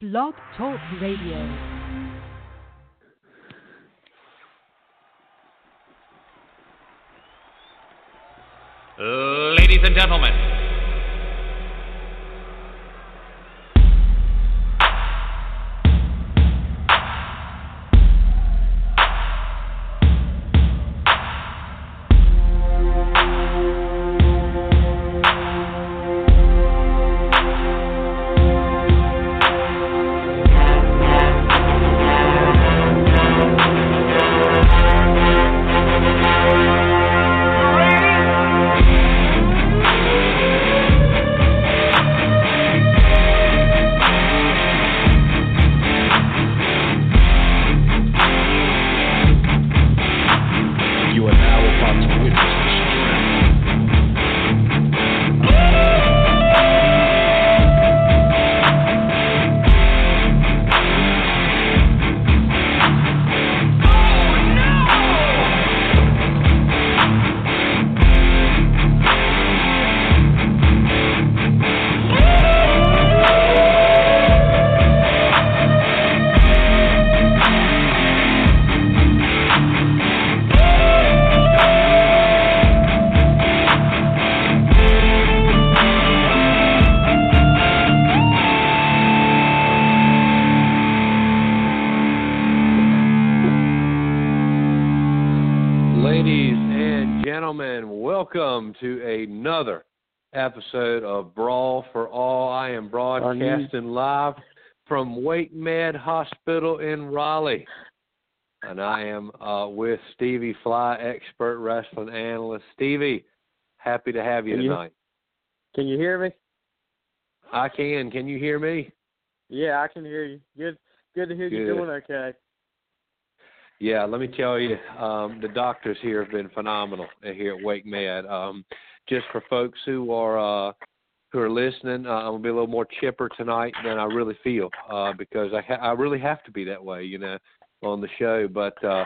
Blog Talk Radio. Ladies and gentlemen, episode of Brawl for All. I am broadcasting live from Wake Med Hospital in Raleigh. And I am uh, with Stevie Fly, expert wrestling analyst. Stevie, happy to have you Can you- tonight. Can you hear me? I can. Can you hear me? Yeah, I can hear you. Good good to hear you doing okay. Yeah, let me tell you, um, the doctors here have been phenomenal here at Wake Med. Um, just for folks who are uh, who are listening, uh, I'm gonna be a little more chipper tonight than I really feel uh, because I ha- I really have to be that way, you know, on the show. But uh,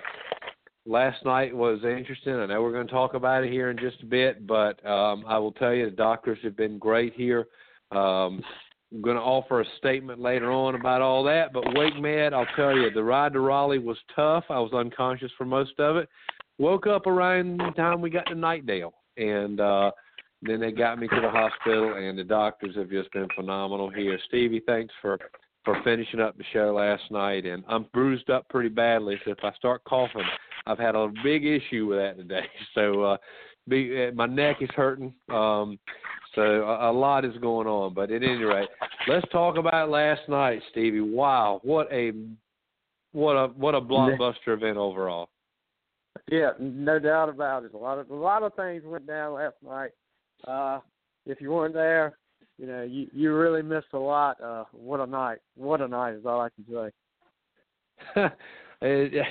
last night was interesting. I know we're going to talk about it here in just a bit, but um, I will tell you the doctors have been great here. Um, I'm going to offer a statement later on about all that, but Wake Med, I'll tell you, the ride to Raleigh was tough. I was unconscious for most of it. Woke up around the time we got to Knightdale, and uh, then they got me to the hospital, and the doctors have just been phenomenal here. Stevie, thanks for for finishing up the show last night, and I'm bruised up pretty badly. So if I start coughing, I've had a big issue with that today. So uh, be, uh, my neck is hurting. Um, so a, a lot is going on, but at any rate, let's talk about last night, Stevie. Wow, what a what a what a blockbuster event overall. Yeah, no doubt about it. A lot of a lot of things went down last night. Uh if you weren't there, you know, you you really missed a lot. Uh what a night. What a night is all I can say. it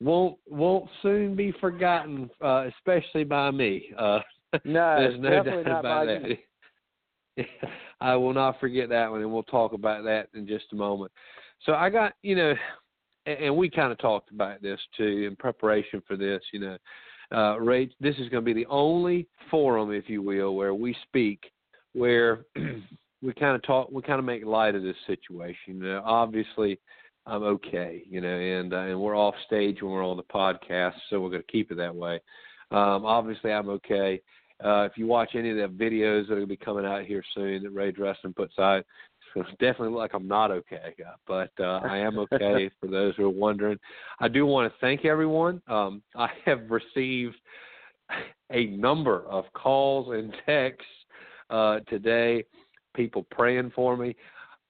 won't won't soon be forgotten, uh, especially by me. Uh, No, there's no definitely doubt not about by that. you. I will not forget that one, and we'll talk about that in just a moment. So I got, you know, and, we kind of talked about this too in preparation for this. You know, uh, Ray, this is going to be the only forum, if you will, where we speak, where we kind of talk, we kind of make light of this situation. You know, obviously, I'm okay, you know, and uh, and we're off stage when we're on the podcast, so we're going to keep it that way. Um, obviously, I'm okay. Uh, if you watch any of the videos that are going to be coming out here soon that Ray Dresden puts out, it's definitely like I'm not okay, but uh, I am okay. for those who are wondering, I do want to thank everyone. Um, I have received a number of calls and texts uh, today, people praying for me.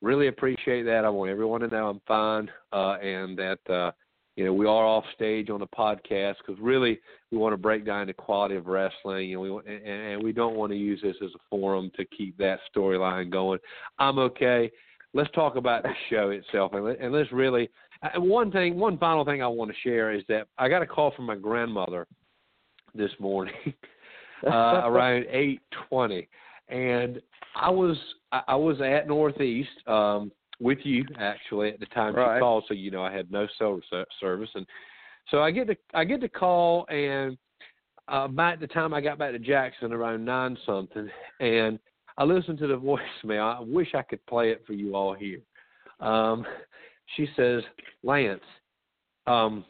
Really appreciate that. I want everyone to know I'm fine uh, and that uh, you know we are off stage on the podcast because really we want to break down the quality of wrestling, and we and, and we don't want to use this as a forum to keep that storyline going. I'm okay. Let's talk about the show itself, and, let, and let's really. And one thing, one final thing I want to share is that I got a call from my grandmother this morning uh, around eight twenty, and I was I was at Northeast um, with you actually at the time Right. she called, so you know I had no cell service, and so I get the I get the call, and uh, about the time I got back to Jackson around nine something, and I listened to the voicemail. I wish I could play it for you all here. Um, she says, Lance, um,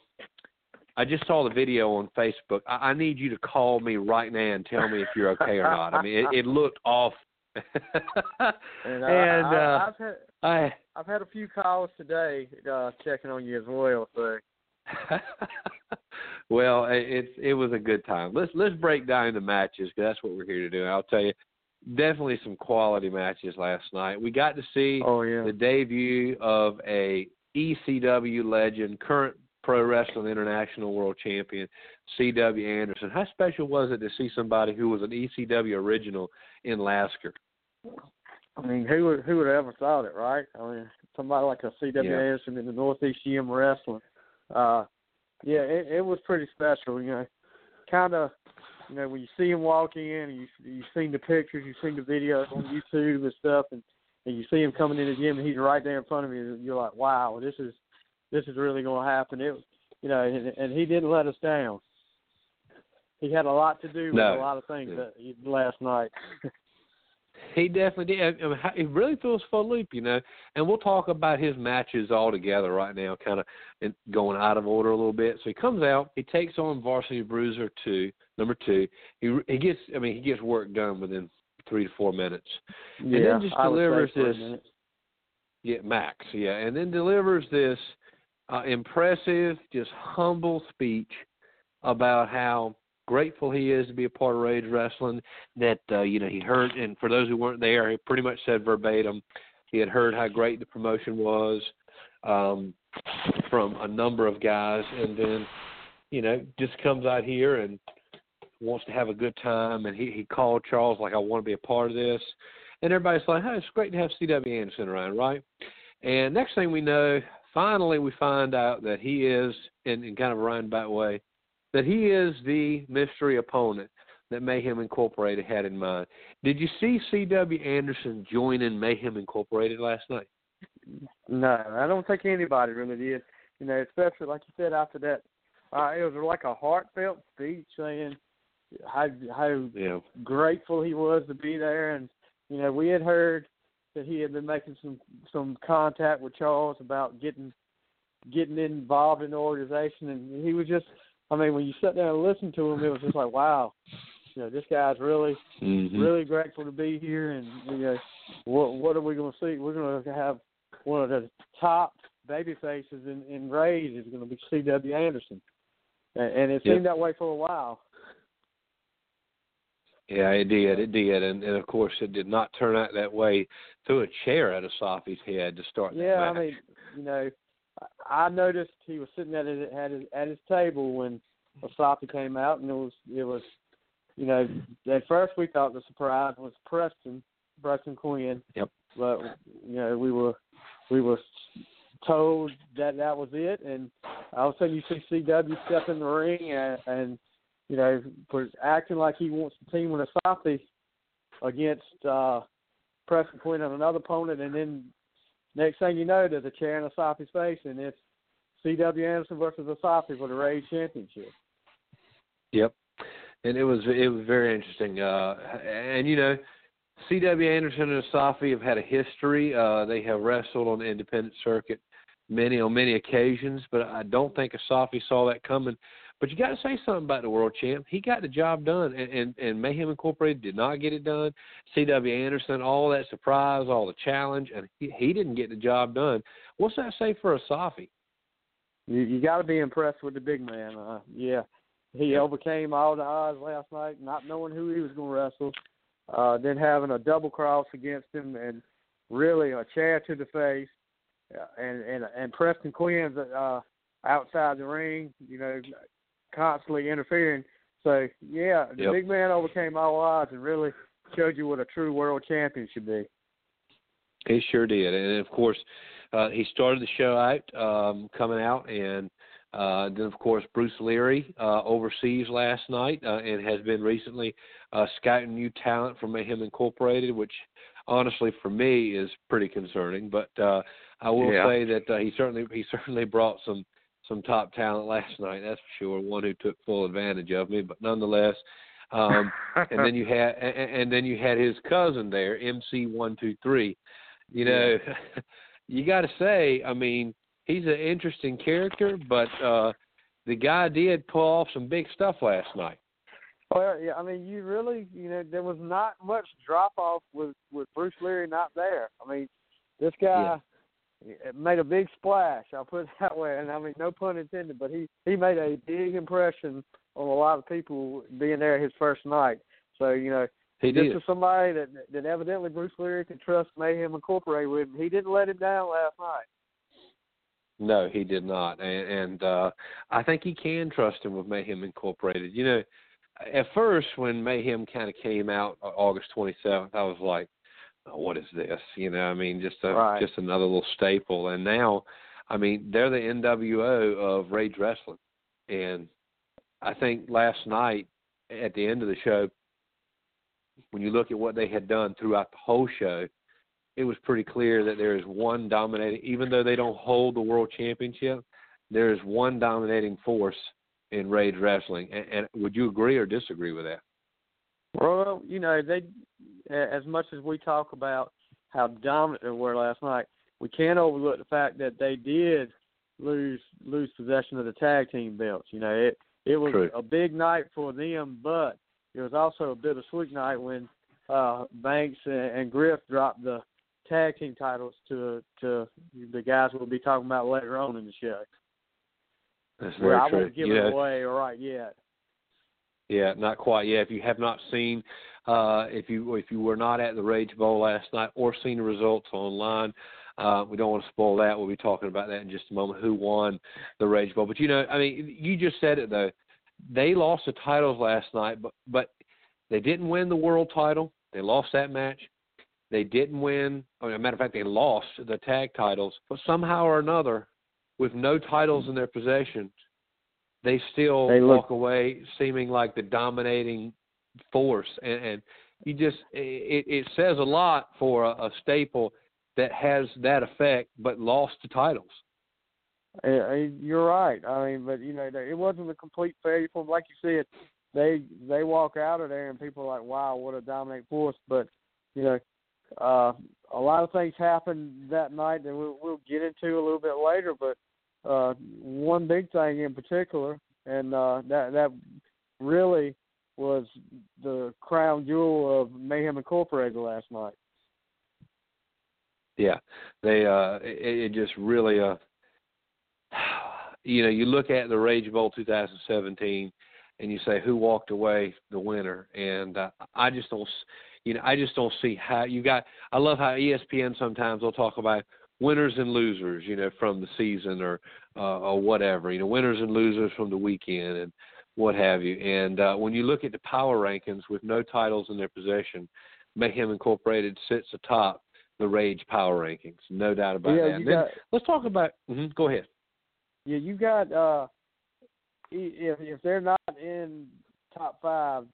I just saw the video on Facebook. I, I need you to call me right now and tell me if you're okay or not. I mean, it, it looked off. And, uh, and I, uh, I've had I I've had a few calls today uh, checking on you as well. So well, it, it was a good time. Let's let's break down the matches 'cause that's what we're here to do. I'll tell you, definitely some quality matches last night. We got to see oh yeah, the debut of a ECW legend, current Pro Wrestling International World Champion, C.W. Anderson. How special was it to see somebody who was an ECW original in Lasker? I mean, who would who would have ever thought it, right? I mean, somebody like a C.W. Yeah. Anderson in the Northeast GM Wrestling. Uh, yeah, it, it was pretty special. You know, kind of, you know, when you see him walk in, and you you've seen the pictures, you've seen the videos on YouTube and stuff, and and you see him coming in the gym, and he's right there in front of you. And you're like, wow, this is this is really going to happen. It, you know, and, and he didn't let us down. He had a lot to do with No. a lot of things Yeah. that last night. He definitely did. I mean, He really threw us for a loop, you know. And we'll talk about his matches all together right now, kind of going out of order a little bit. So he comes out, he takes on Varsity Bruiser two, number two. He he gets, I mean, he gets work done within three to four minutes. yeah, then just I would say delivers this-. Yeah, Max, yeah, and then delivers this uh, impressive, just humble speech about how grateful he is to be a part of Rage Wrestling. That uh, you know he heard, and for those who weren't there, he pretty much said verbatim he had heard how great the promotion was um, from a number of guys, and then you know just comes out here and wants to have a good time, and he he called Charles like I want to be a part of this, and everybody's like, hey, it's great to have C.W. Anderson around, right? And next thing we know, finally we find out that he is, in, in kind of a roundabout way, that he is the mystery opponent that Mayhem Incorporated had in mind. Did you see C.W. Anderson joining Mayhem Incorporated last night? No, I don't think anybody really did. You know, especially like you said after that, uh, it was like a heartfelt speech saying how how Yeah. grateful he was to be there, and you know we had heard that he had been making some some contact with Charles about getting getting involved in the organization, and he was just, I mean, when you sit down and listen to him, it was just like, wow, you know, this guy's really Mm-hmm. really grateful to be here, and you know, what what are we going to see? We're going to have one of the top baby faces in in Rays is going to be C.W. Anderson, and, and it Yep. seemed that way for a while. Yeah, it did. It did, and and of course it did not turn out that way. Threw a chair at Asafi's head to start Yeah, I mean, you know, I noticed he was sitting at his at his, at his table when Asafi came out, and it was it was, you know, at first we thought the surprise was Preston Preston Quinn. Yep. But you know, we were we were told that that was it, and all of a sudden you see CW step in the ring and, and you know, for acting like he wants to team with Asafi against uh Preston Quinn on another opponent, and then next thing you know, there's a chair in Asafi's face, and it's C.W. Anderson versus Asafi for the Rage Championship. Yep. And it was it was very interesting. Uh and you know, C.W. Anderson and Asafi have had a history. Uh they have wrestled on the independent circuit many on many occasions, but I don't think Asafi saw that coming. But you got to say something about the world champ. He got the job done, and, and and Mayhem Incorporated did not get it done. C.W. Anderson, all that surprise, all the challenge, and he, he didn't get the job done. What's that say for Asafi? You, you got to be impressed with the big man. Uh, yeah, he overcame all the odds last night, not knowing who he was going to wrestle, uh, then having a double cross against him, and really a chair to the face, uh, and and and Preston Quinn's uh, outside the ring, you know, constantly interfering. So yeah, the Yep. big man overcame all odds and really showed you what a true world champion should be. He sure did, and of course, uh, he started the show out um, coming out, and uh, then of course Bruce Leary uh, overseas last night, uh, and has been recently uh, scouting new talent for Mayhem Incorporated, which honestly for me is pretty concerning. But uh, I will Yeah. say that uh, he certainly he certainly brought some some top talent last night. That's for sure. One who took full advantage of me, but nonetheless. Um, and then you had and, and then you had his cousin there, MC one two three. You know, you got to say, I mean, he's an interesting character, but uh the guy did pull off some big stuff last night. Well, yeah, I mean, you really, you know, there was not much drop off with with Bruce Leary not there. I mean, this guy made a big splash. I'll put it that way, and I mean, no pun intended, but he he made a big impression on a lot of people being there his first night. So you know, He this did. is somebody that that evidently Bruce Leary could trust Mayhem Incorporated with. And he didn't let him down last night. No, he did not, and, and uh I think he can trust him with Mayhem Incorporated. You know, at first when Mayhem kind of came out August 27th, I was like, Uh, "What is this?" You know, I mean, just a Right. just another little staple. And now, I mean, they're the NWO of Rage Wrestling, and I think last night at the end of the show, when you look at what they had done throughout the whole show, it was pretty clear that there is one dominating, even though they don't hold the world championship, there is one dominating force in Rage Wrestling. And, and would you agree or disagree with that? Well, you know, they as much as we talk about how dominant they were last night, we can't overlook the fact that they did lose lose possession of the tag team belts. You know, it it was True. a big night for them, but it was also a bittersweet night when uh Banks and, and Griff dropped the tag team titles to to the guys we'll be talking about later on in the show. That's Well, very I true. won't give You it know, away right yet. Yeah, not quite yet. If you have not seen, uh, if you if you were not at the Rage Bowl last night or seen the results online, uh, we don't want to spoil that. We'll be talking about that in just a moment. Who won the Rage Bowl? But you know, I mean, you just said it though. They lost the titles last night, but but they didn't win the world title. They lost that match. They didn't win. Or, as a matter of fact, they lost the tag titles. But somehow or another, with no titles in their possession, they still They look- walk away seeming like the dominating force. And, and you just it, it says a lot for a, a staple that has that effect, but lost the titles. You're right. I mean, but you know, it wasn't a complete failure for. Like you said, they they walk out of there and people are like, "Wow, what a dominant force!" But you know, uh, a lot of things happened that night that we'll, we'll get into a little bit later. But uh, one big thing in particular, and uh, that that really was the crown jewel of Mayhem Incorporated last night. Yeah, they uh it, it just really uh you know you look at the Rage Bowl 2017 and you say who walked away the winner? And uh, I just don't you know I just don't see how you got I love how ESPN sometimes they'll talk about winners and losers you know from the season or uh, or whatever you know winners and losers from the weekend. And what have you and uh when you look at the power rankings with no titles in their possession Mayhem Incorporated sits atop the Rage Power Rankings, no doubt about yeah, that. got let's talk about. mhm, go ahead. Yeah, you got uh if if they're not in top five,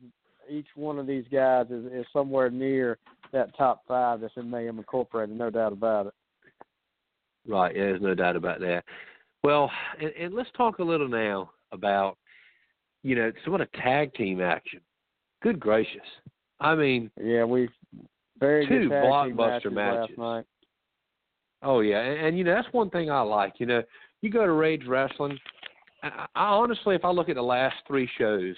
each one of these guys is, is somewhere near that top five that's in Mayhem Incorporated, no doubt about it. Right, yeah, there's no doubt about that. Well, and, and let's talk a little now about, you know, some of tag team action. Good gracious! I mean, Yeah, we very Two good tag team blockbuster matches, matches. last night. oh yeah, and, and you know that's one thing I like. You know, you go to Rage Wrestling. I, I honestly, if I look at the last three shows,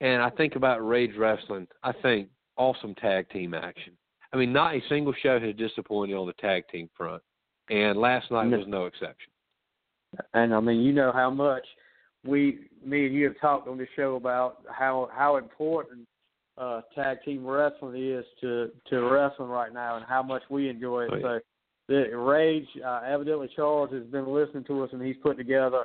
and I think about Rage Wrestling, I think awesome tag team action. I mean, not a single show has disappointed on the tag team front, and last night No. was no exception. And I mean, you know how much we, me and you have talked on this show about how how important uh tag team wrestling is to to wrestling right now, and how much we enjoy it. Oh, yeah. So, the Rage, uh, evidently Charles has been listening to us, and he's put together,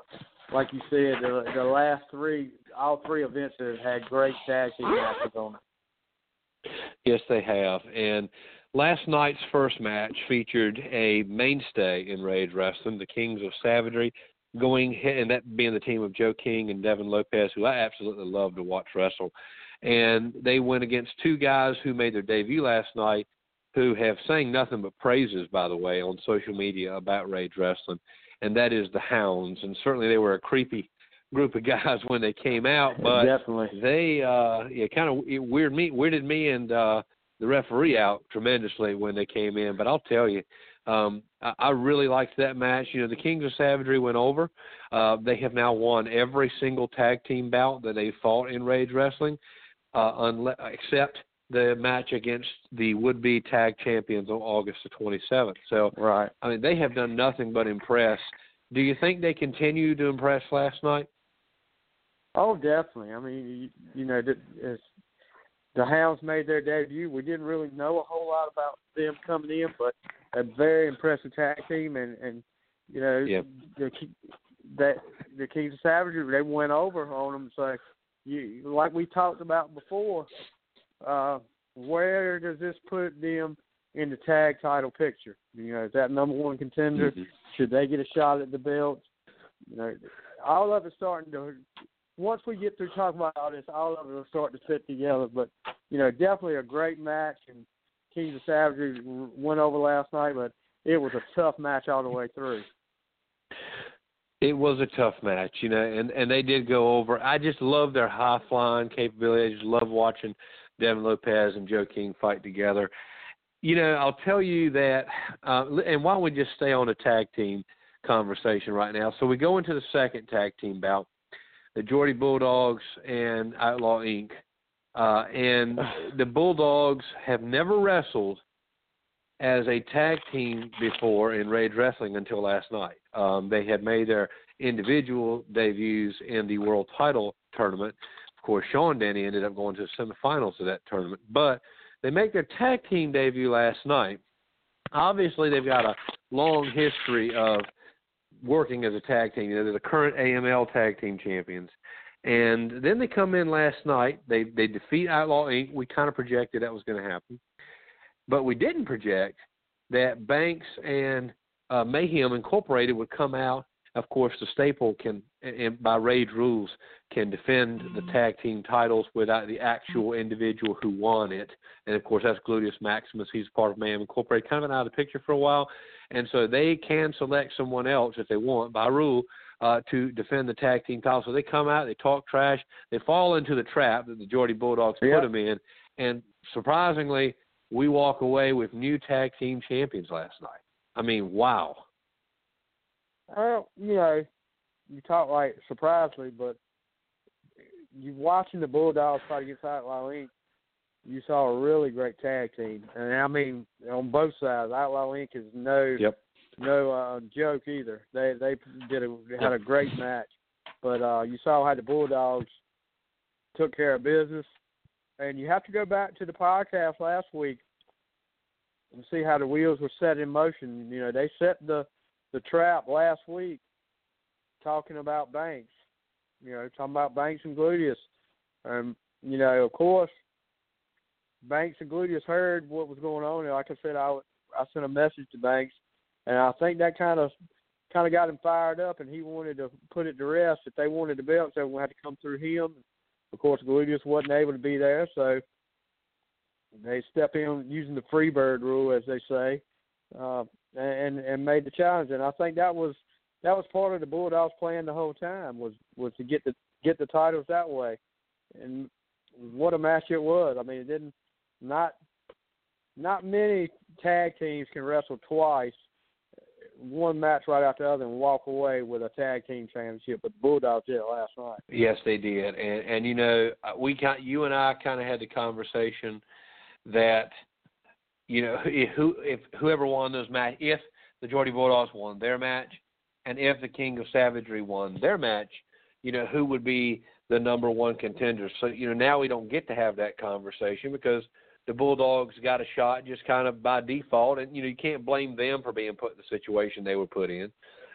like you said, the the last three, all three events have had great tag team matches on it. Yes, they have. And last night's first match featured a mainstay in Rage Wrestling, the Kings of Savagery, going and that being the team of Joe King and Devin Lopez, who I absolutely love to watch wrestle. And they went against two guys who made their debut last night, who have saying nothing but praises, by the way, on social media about Rage Wrestling, and that is the Hounds. And certainly they were a creepy group of guys when they came out, but Definitely. they uh yeah kind of it weird me weirded me and uh the referee out tremendously when they came in but i'll tell you um I, I really liked that match. You know, the Kings of Savagery went over. Uh, they have now won every single tag team bout that they fought in Rage Wrestling, uh, unle- except the match against the would-be tag champions on August the 27th. So, Right. I mean, they have done nothing but impress. Do you think they continue to impress last night? Oh, definitely. I mean, you, you know, the, as the Hounds made their debut, we didn't really know a whole lot about them coming in, but a very impressive tag team, and and you know, Yep. the that the Kings of Savagery they went over on them. So, you like we talked about before, uh, where does this put them in the tag title picture? You know, is that number one contender? Should they get a shot at the belts? You know, all of it's starting to. Once we get through talking about all this, all of it will start to fit together. But you know, definitely a great match, and Kings of Savagery went over last night, but it was a tough match all the way through. It was a tough match, you know, and and they did go over. I just love their high flying capability. I just love watching Devin Lopez and Joe King fight together. You know, I'll tell you that, uh, and why don't we just stay on the tag team conversation right now? So we go into the second tag team bout, the Geordie Bulldogs and Outlaw Inc. Uh, and the Bulldogs have never wrestled as a tag team before in Rage Wrestling until last night. Um, they had made their individual debuts in the World Title tournament. Of course, Sean Denny ended up going to the semifinals of that tournament, but they make their tag team debut last night. Obviously, they've got a long history of working as a tag team. You know, they're the current AML tag team champions. And then they come in last night. They they defeat Outlaw Inc. We kind of projected that was going to happen, but we didn't project that Banks and uh, Mayhem Incorporated would come out. Of course, the staple can, and by Rage rules, can defend the tag team titles without the actual individual who won it. And of course, that's Gluteus Maximus. He's part of Mayhem Incorporated, kind of out of the picture for a while. And so they can select someone else if they want by rule uh, to defend the tag team title. So they come out, they talk trash, they fall into the trap that the Geordie Bulldogs Yeah. put them in, and surprisingly, we walk away with new tag team champions last night. I mean, wow. Well, you know, you talk like surprisingly, but you watching the Bulldogs fight against Outlaw Inc. You saw a really great tag team, and I mean on both sides. Outlaw Inc. is no Yep. No uh, joke either. They they did a they had a great match, but uh, you saw how the Bulldogs took care of business, and you have to go back to the podcast last week and see how the wheels were set in motion. You know, they set the the trap last week, talking about Banks. You know, talking about Banks and Gluteus. Um, you know, of course, Banks and Gluteus heard what was going on, and like I said, I I sent a message to Banks, and I think that kind of kind of got him fired up, and he wanted to put it to rest. If they wanted the belts, they would have to come through him. Of course, Gluteus wasn't able to be there, so they step in using the free bird rule, as they say, uh, and and made the challenge. And I think that was that was part of the Bulldogs' plan the whole time was was to get the get the titles that way. And what a match it was! I mean, it didn't not not many tag teams can wrestle twice, one match right after the other, and walk away with a tag team championship. But the Bulldogs did last night. Yes, they did, and and you know uh, we kind, you and I kind of had the conversation that you know if who if whoever won those match if the Geordie Bulldogs won their match, and if the King of Savagery won their match, you know who would be the number one contender. So you know now we don't get to have that conversation because the Bulldogs got a shot just kind of by default, and you know you can't blame them for being put in the situation they were put in.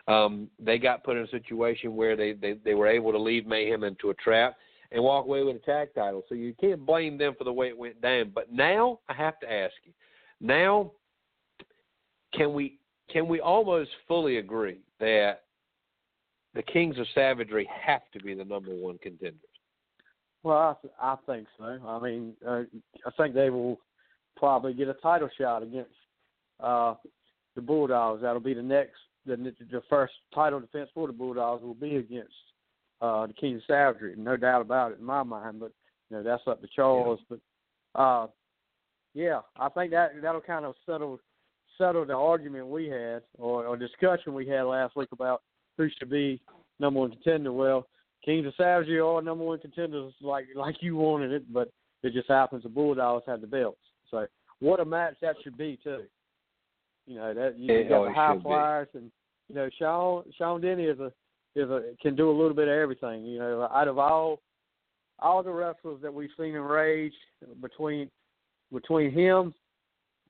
Um, they got put in a situation where they, they they were able to lead Mayhem into a trap and walk away with a tag title. So you can't blame them for the way it went down. But now I have to ask you, now can we can we almost fully agree that the Kings of Savagery have to be the number one contenders? Well, I, th- I think so. I mean, uh, I think they will probably get a title shot against uh, the Bulldogs. That'll be the next, the, the first title defense for the Bulldogs will be against uh, the King of Savagery. No doubt about it in my mind. But you know, that's up to Charles. But uh, yeah, I think that that'll kind of settle settle the argument we had or, or discussion we had last week about who should be number one contender. Well, Kings of Savagery are number one contenders like like you wanted it, but it just happens the Bulldogs have the belts. So what a match that should be too. You know that you It got the high should be. flyers and you know Sean Sean Denny is a is a can do a little bit of everything. You know out of all all the wrestlers that we've seen in Rage between between him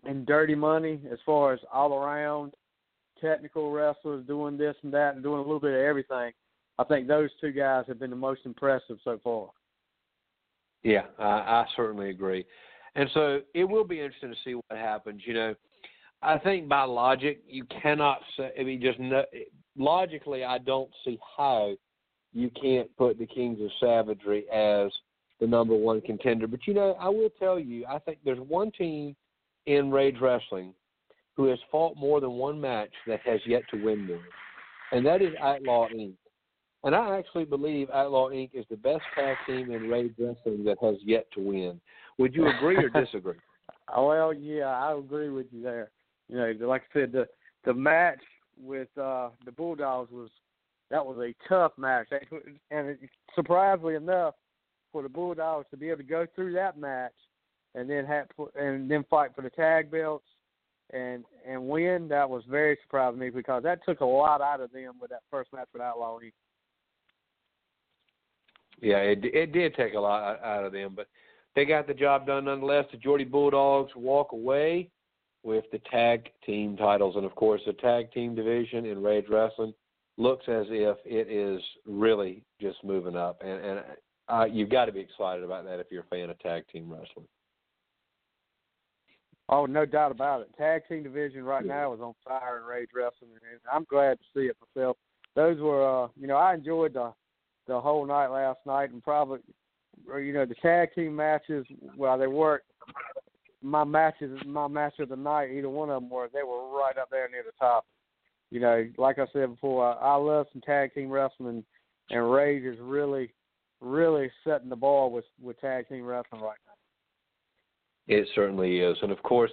and Dirty Money as far as all around technical wrestlers doing this and that and doing a little bit of everything. I think those two guys have been the most impressive so far. Yeah, I, I certainly agree. And so it will be interesting to see what happens. You know, I think by logic, you cannot say, I mean, just no, logically, I don't see how you can't put the Kings of Savagery as the number one contender. But, you know, I will tell you, I think there's one team in Rage Wrestling who has fought more than one match that has yet to win one, and that is Outlaw Inc. And I actually believe Outlaw Inc. is the best tag team in Rage Wrestling that has yet to win. Would you agree or disagree? Well, yeah, I agree with you there. You know, like I said, the the match with uh the Bulldogs was that was a tough match, and it, surprisingly enough, for the Bulldogs to be able to go through that match and then have and then fight for the tag belts and and win, that was very surprising to me because that took a lot out of them with that first match with Outlaw Inc. Yeah, it it did take a lot out- of them, but they got the job done nonetheless. The Geordie Bulldogs walk away with the tag team titles, and of course, the tag team division in Rage Wrestling looks as if it is really just moving up, and and uh, you've got to be excited about that if you're a fan of tag team wrestling. Oh, no doubt about it. Tag team division right Yeah. now is on fire in Rage Wrestling, and I'm glad to see it myself. Those were, uh, you know, I enjoyed the the whole night last night, and probably, you know, the tag team matches. Well, they weren't my matches. My match of the night, either one of them were. They were right up there near the top. You know, like I said before, I, I love some tag team wrestling, and Rage is really, really setting the bar with with tag team wrestling right now. It certainly is. And of course,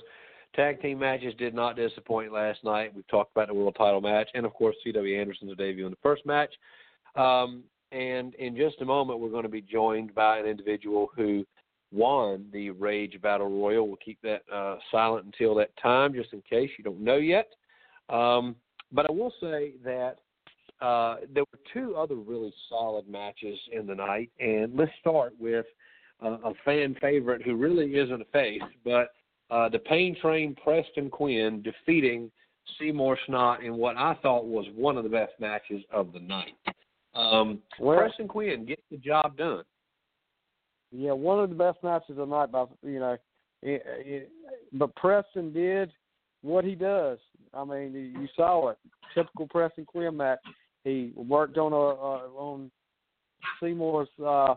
tag team matches did not disappoint last night. We've talked about the world title match, and of course, C.W. Anderson's debut in the first match. Um, and in just a moment, we're going to be joined by an individual who won the Rage Battle Royal. We'll keep that uh, silent until that time, just in case you don't know yet. Um, but I will say that uh, there were two other really solid matches in the night, and let's start with uh, a fan favorite who really isn't a face, but uh, the Pain Train Preston Quinn defeating Seymour Snot in what I thought was one of the best matches of the night. Um, Well- Preston Quinn gets the job done. Yeah, one of the best matches of the night. By you know, it, it, but Preston did what he does. I mean, you saw it. Typical Preston Quinn match. He worked on a uh, on Seymour's uh,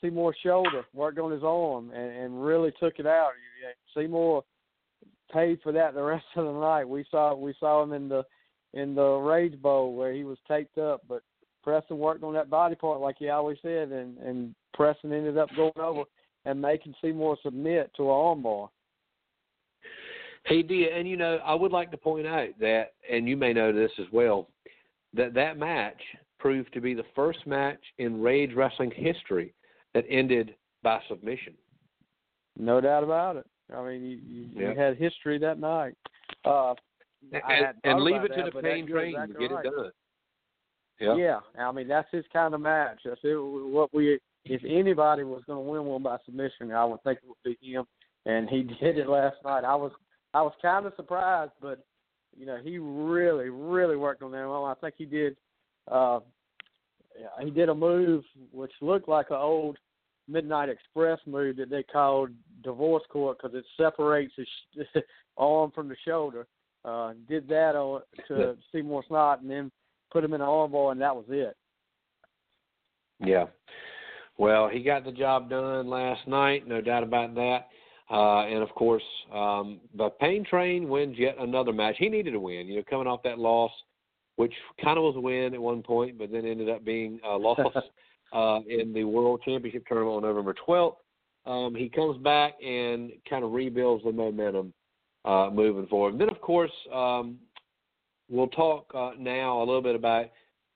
Seymour's shoulder, worked on his arm, and, and really took it out. Seymour paid for that the rest of the night. We saw we saw him in the in the Rage Bowl where he was taped up, but Preston worked on that body part like he always said, and and Preston ended up going over and making Seymour submit to an armbar. He did, and you know, I would like to point out that, and you may know this as well, that that match proved to be the first match in Rage Wrestling history that ended by submission. No doubt about it. I mean, you, you, Yeah. you had history that night. Uh, And, and leave it to that, the pain train to get right. it done. Yeah. Yeah, I mean that's his kind of match. That's it, what we. If anybody was going to win one by submission, I would think it would be him, and he did it last night. I was I was kind of surprised, but you know he really really worked on that. Well, I think he did. Uh, he did a move which looked like an old Midnight Express move that they called divorce court because it separates his arm from the shoulder. Uh, did that on to Seymour Snot, and then put him in an armbar, and that was it. Yeah. Well, he got the job done last night, no doubt about that. Uh, and of course, um, the Pain Train wins yet another match. He needed a win, you know, coming off that loss, which kind of was a win at one point, but then ended up being a loss uh, in the World Championship tournament on November 12th. Um, he comes back and kind of rebuilds the momentum uh, moving forward. Then, of course, um, we'll talk uh, now a little bit about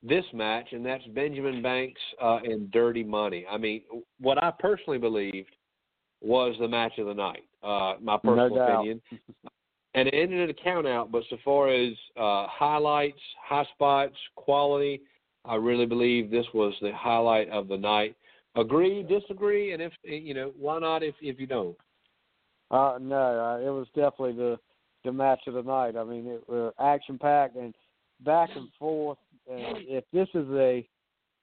this match, and that's Benjamin Banks uh, and Dirty Money. I mean, what I personally believed was the match of the night. Uh, my personal no opinion. and it ended in a count out, but so far as uh, highlights, high spots, quality, I really believe this was the highlight of the night. Agree, disagree, and if you know, why not? If if you don't, Uh, no, uh, it was definitely the the match of the night. I mean, it was action packed and back and forth. And if this is a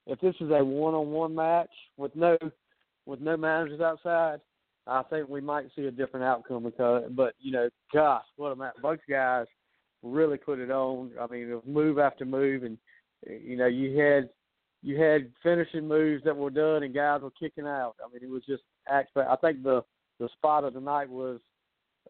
if this is a one on one match with no with no managers outside, I think we might see a different outcome. Because, but you know, gosh, what a match! Both guys really put it on. I mean, move after move, and you know, you had you had finishing moves that were done, and guys were kicking out. I mean, it was just action. I think the the spot of the night was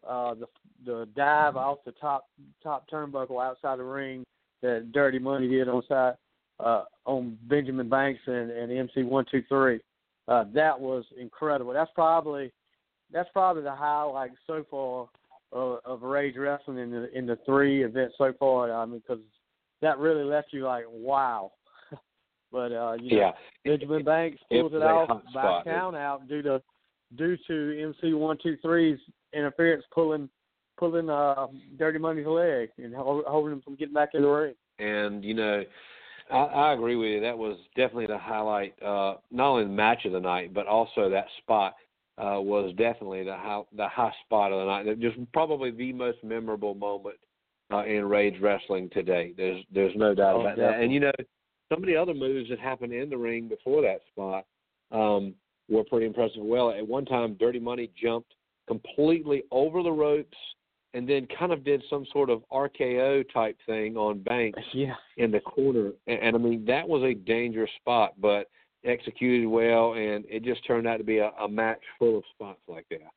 uh, the the dive off the top top turnbuckle outside the ring that Dirty Money did on side uh, on Benjamin Banks and, and MC one two three. Uh, that was incredible. That's probably that's probably the highlight so far of, of Rage Wrestling in the in the three events so far. I mean, because that really left you like wow. but uh, you know, yeah, Benjamin Banks pulls it, off by spot. count out due to due to MC one two three's interference pulling pulling uh Dirty Money's leg and holding him from getting back in the ring. and you know, I, I agree with you. That was definitely the highlight, uh, not only the match of the night, but also that spot uh, was definitely the high, the high spot of the night. Just probably the most memorable moment uh, in Rage Wrestling today. There's there's no doubt Oh, about that. And you know, some of the other moves that happened in the ring before that spot um, were pretty impressive. Well, at one time, Dirty Money jumped completely over the ropes and then kind of did some sort of RKO type thing on Banks Yeah. in the corner, and, and I mean that was a dangerous spot, but executed well, and it just turned out to be a, a match full of spots like that.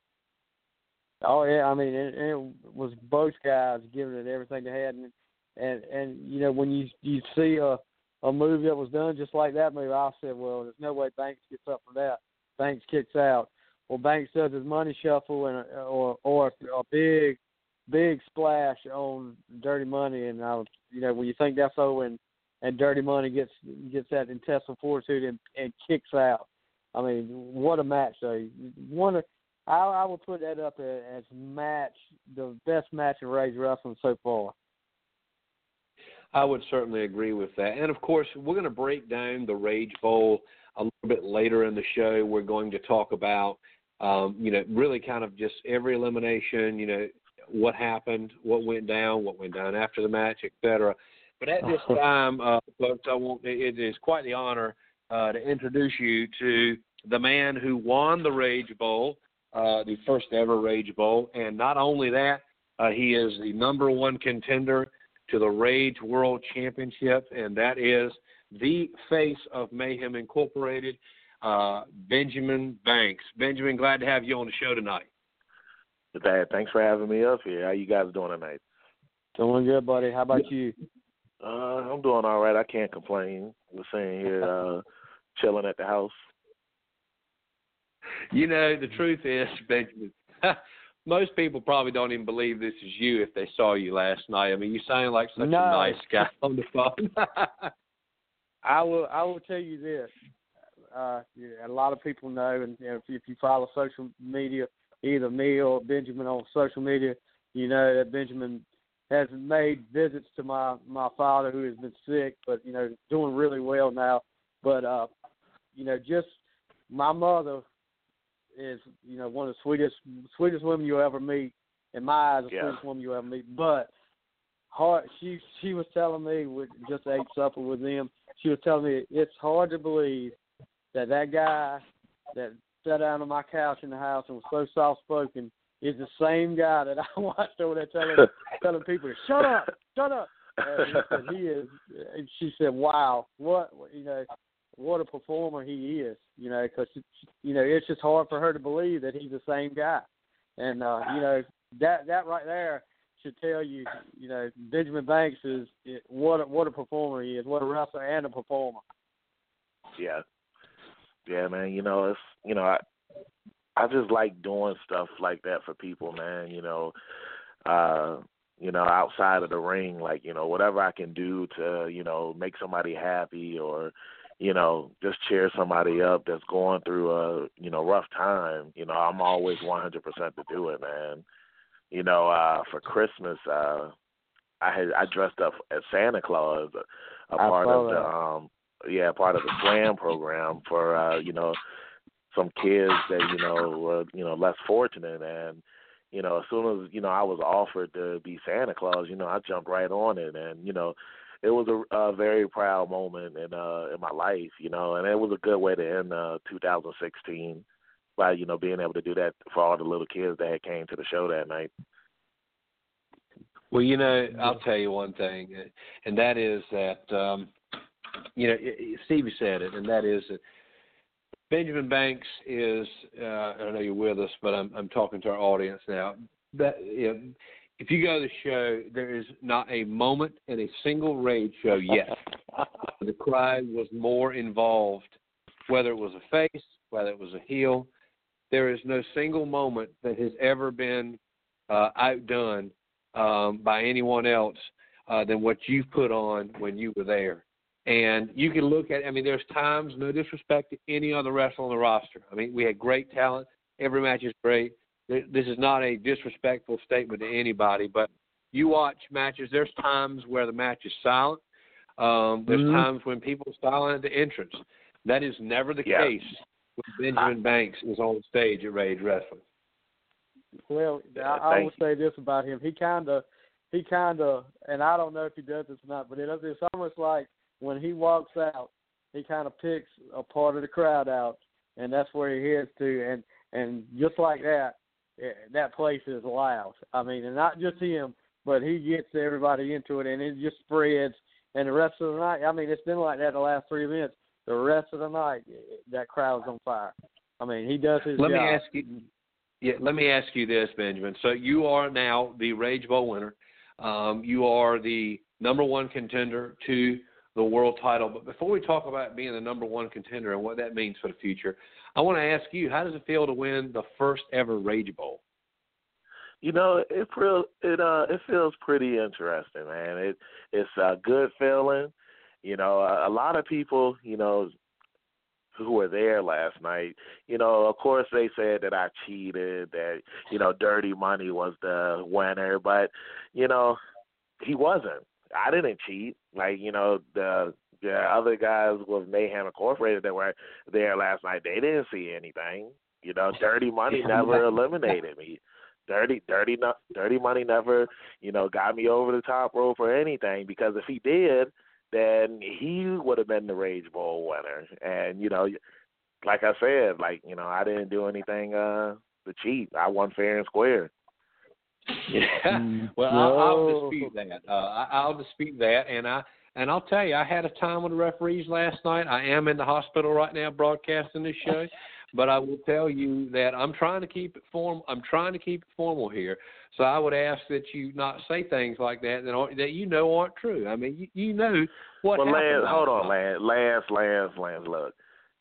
Oh yeah, I mean it, it was both guys giving it everything they had, and and and you know when you you see a a move that was done just like that move, I said, well, there's no way Banks gets up for that. Banks kicks out. Well, Banks does his money shuffle and uh, or or a big big splash on Dirty Money, and I was you know when you think that's over and and Dirty Money gets gets that intestinal fortitude and and kicks out. I mean, what a match! though. one I, I would put that up as match the best match in Rage Wrestling so far. I would certainly agree with that. And of course, we're going to break down the Rage Bowl a little bit later in the show. We're going to talk about, um, you know, really kind of just every elimination, you know, what happened, what went down, what went down after the match, et cetera. But at this time, uh, folks, I want it is quite the honor uh, to introduce you to the man who won the Rage Bowl, uh, the first ever Rage Bowl, and not only that, uh, he is the number one contender to the Rage World Championship, and that is the face of Mayhem Incorporated, uh, Benjamin Banks. Benjamin, glad to have you on the show tonight. Dad, thanks for having me up here. How you guys doing tonight? Doing good, buddy. How about you? Uh, I'm doing all right. I can't complain. We're sitting here uh, chilling at the house. You know, the truth is, Benjamin, most people probably don't even believe this is you if they saw you last night. I mean, you sound like such No. a nice guy on the phone. I will. I will tell you this. Uh, a lot of people know, and you know, if, you, if you follow social media, either me or Benjamin on social media, you know that Benjamin has made visits to my my father who has been sick, but you know doing really well now. But uh, you know, just my mother is you know one of the sweetest sweetest women you'll ever meet. In my eyes, the Yeah. sweetest woman you'll ever meet. But hard, she she was telling me we just ate supper with them. She was telling me it's hard to believe that that guy that sat down on my couch in the house and was so soft spoken is the same guy that I watched over there telling telling people to shut up, shut up. And he he is. And she said, "Wow, what you know, what a performer he is." You know, because you know it's just hard for her to believe that he's the same guy. And uh, you know that that right there should tell you, you know, Benjamin Banks is it, what a, what a performer he is, what a wrestler and a performer. Yeah, yeah, man. You know, it's you know, I I just like doing stuff like that for people, man. You know, uh, you know, outside of the ring, like, you know, whatever I can do to, you know, make somebody happy or, you know, just cheer somebody up that's going through a, you know, rough time, you know, I'm always 100% to do it, man. You know, uh for Christmas, uh I had I dressed up as Santa Claus, a, a part of the um yeah, part of the slam program for uh, you know, some kids that, you know, were, you know, less fortunate and you know, as soon as, you know, I was offered to be Santa Claus, you know, I jumped right on it and, you know, it was a, a very proud moment in uh in my life, you know, and it was a good way to end uh 2016 by, you know, being able to do that for all the little kids that came to the show that night. Well, you know, I'll tell you one thing, and that is that um, you know Stevie said it, and that is that Benjamin Banks is. Uh, I know you're with us, but I'm I'm talking to our audience now. That you know, if you go to the show, there is not a moment in a single Rage show yet the crowd was more involved, whether it was a face, whether it was a heel. There is no single moment that has ever been uh, outdone um, by anyone else uh, than what you put on when you were there. And you can look at, I mean, there's times, no disrespect to any other wrestler on the roster. I mean, we had great talent. Every match is great. This is not a disrespectful statement to anybody, but you watch matches, there's times where the match is silent. Um, there's Mhm. times when people are silent at the entrance. That is never the Yeah. case when Benjamin Banks is on stage at Rage Wrestling. Well, Yeah, I, I thank will say this about him. He kind of, he kind of, and I don't know if he does this or not, but it, it's almost like when he walks out, he kind of picks a part of the crowd out, and that's where he heads to, and and just like that, eh, that place is loud. I mean, and not just him, but he gets everybody into it, and it just spreads. And the rest of the night, I mean, it's been like that the last three minutes. The rest of the night, eh, that crowd's on fire. I mean, he does his Let job. me ask you. Yeah, let me ask you this, Benjamin. So you are now the Rage Bowl winner. Um, you are the number one contender to the world title. But before we talk about being the number one contender and what that means for the future, I want to ask you: How does it feel to win the first ever Rage Bowl? You know, it it uh it feels pretty interesting, man. It it's a good feeling. You know, a, a lot of people, you know, who were there last night, you know, of course they said that I cheated, that, you know, dirty money was the winner, but, you know, he wasn't. I didn't cheat. Like, you know, the the other guys with Mayhem Incorporated that were there last night, they didn't see anything. You know, dirty money never eliminated me. Dirty, dirty, no- dirty money never, you know, got me over the top rope or anything. Because if he did, then he would have been the Rage Bowl winner. And you know, like I said, like you know, I didn't do anything uh to cheat. I won fair and square. Yeah. Well, I'll, I'll dispute that. Uh, I, I'll dispute that, and I and I'll tell you, I had a time with the referees last night. I am in the hospital right now broadcasting this show, but I will tell you that I'm trying to keep it form. I'm trying to keep it formal here. So I would ask that you not say things like that that, aren't, that you know aren't true. I mean, you, you know what well. Lance, hold on. Lance, Lance, Lance, Lance. Look,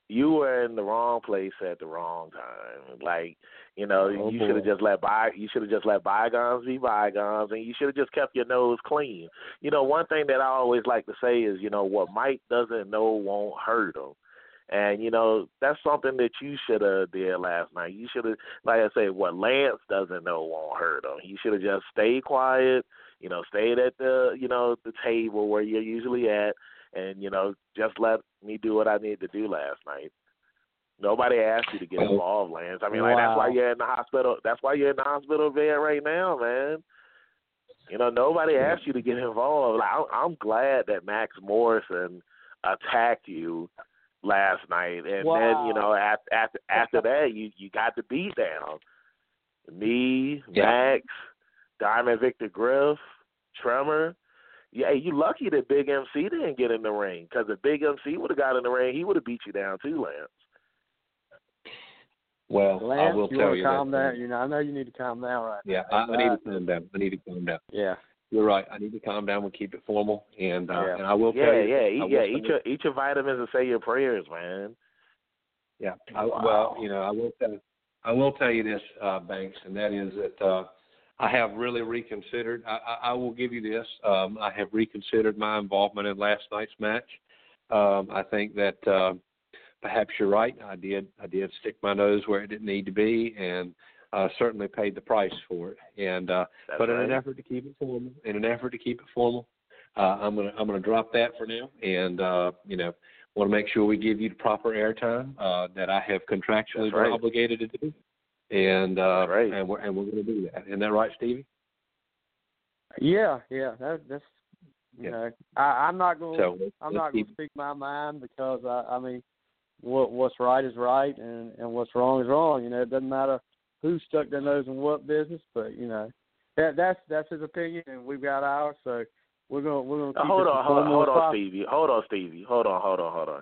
you were in the wrong place at the wrong time. Like, you know, Oh, you should have just let by you should have just let bygones be bygones, and you should have just kept your nose clean. You know, one thing that I always like to say is, you know, what Mike doesn't know won't hurt him. And you know that's something that you should have did last night. You should have, like I say, what Lance doesn't know won't hurt him. He should have just stayed quiet. You know, stayed at the you know the table where you're usually at, and you know just let me do what I need to do last night. Nobody asked you to get oh. involved, Lance. I mean, like that's why you're in the hospital. That's why you're in the hospital bed right now, man. You know, nobody asked you to get involved. Like, I'm, I'm glad that Max Morrison attacked you last night, and then you know after after after that you you got the beat down. Me, Yeah. Max, Diamond Victor Griff, Tremor. Yeah, you lucky that Big MC didn't get in the ring because if Big MC would have got in the ring, he would have beat you down too, Lance. Well, Lance, I will you tell want you to calm that. down. You know, I know you need to calm down right Yeah, now. I, I need to calm down. I need to calm down. Yeah. You're right. I need to calm down and keep it formal. And uh, Yeah. and I will tell Yeah, you. yeah, I eat, will yeah. tell Eat your eat your vitamins and say your prayers, man. Yeah. I, Wow. Well, you know, I will tell I will tell you this, uh, Banks, and that is that uh, I have really reconsidered. I, I, I will give you this. Um, I have reconsidered my involvement in last night's match. Um, I think that uh, perhaps you're right. I did. I did stick my nose where it didn't need to be, and uh, certainly paid the price for it. And uh, That's but in right. an effort to keep it formal, in an effort to keep it formal, uh, I'm gonna I'm gonna drop that for now, and uh, you know want to make sure we give you the proper airtime uh, that I have contractually right. obligated to do, and uh, right. and we're and we're going to do that. Isn't that right, Stevie? Yeah, yeah, that, that's you Yeah. know, I, I'm not going. So I'm not going to speak my mind because I, I mean, what what's right is right, and and what's wrong is wrong. You know, it doesn't matter who stuck their nose in what business, but you know, that that's that's his opinion, and we've got ours. So we're gonna we're gonna hold on, hold on, hold on. Stevie. Hold on, Stevie. Hold on, hold on, hold on.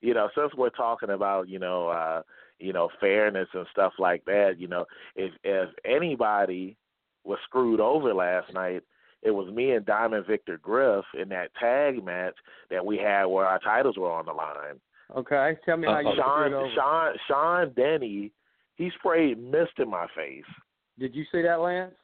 You know, since we're talking about, you know, uh, you know, fairness and stuff like that, you know, if if anybody was screwed over last night, it was me and Diamond Victor Griff in that tag match that we had where our titles were on the line. Okay, tell me how you Uh, screwed Sean over. Sean Sean Denny, he sprayed mist in my face. Did you see that, Lance?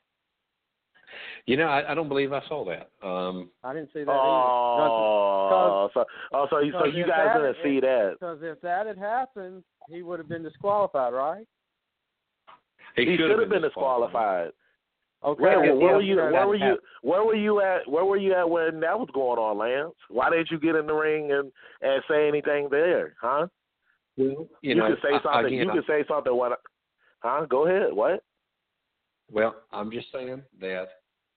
You know, I, I don't believe I saw that. Um, I didn't see that Oh, so oh, so you so you guys that- didn't see that? Because if that had happened, he would have been disqualified, right? he, He should have been disqualified. Okay. Where, yeah, where were you? Where were you? Where were you at? Where were you at when that was going on, Lance? Why didn't you get in the ring and and say anything there, huh? Well, you, You, know, could say I- something. again, you I- could say something. What? Huh? Go ahead. What? Well, I'm just saying that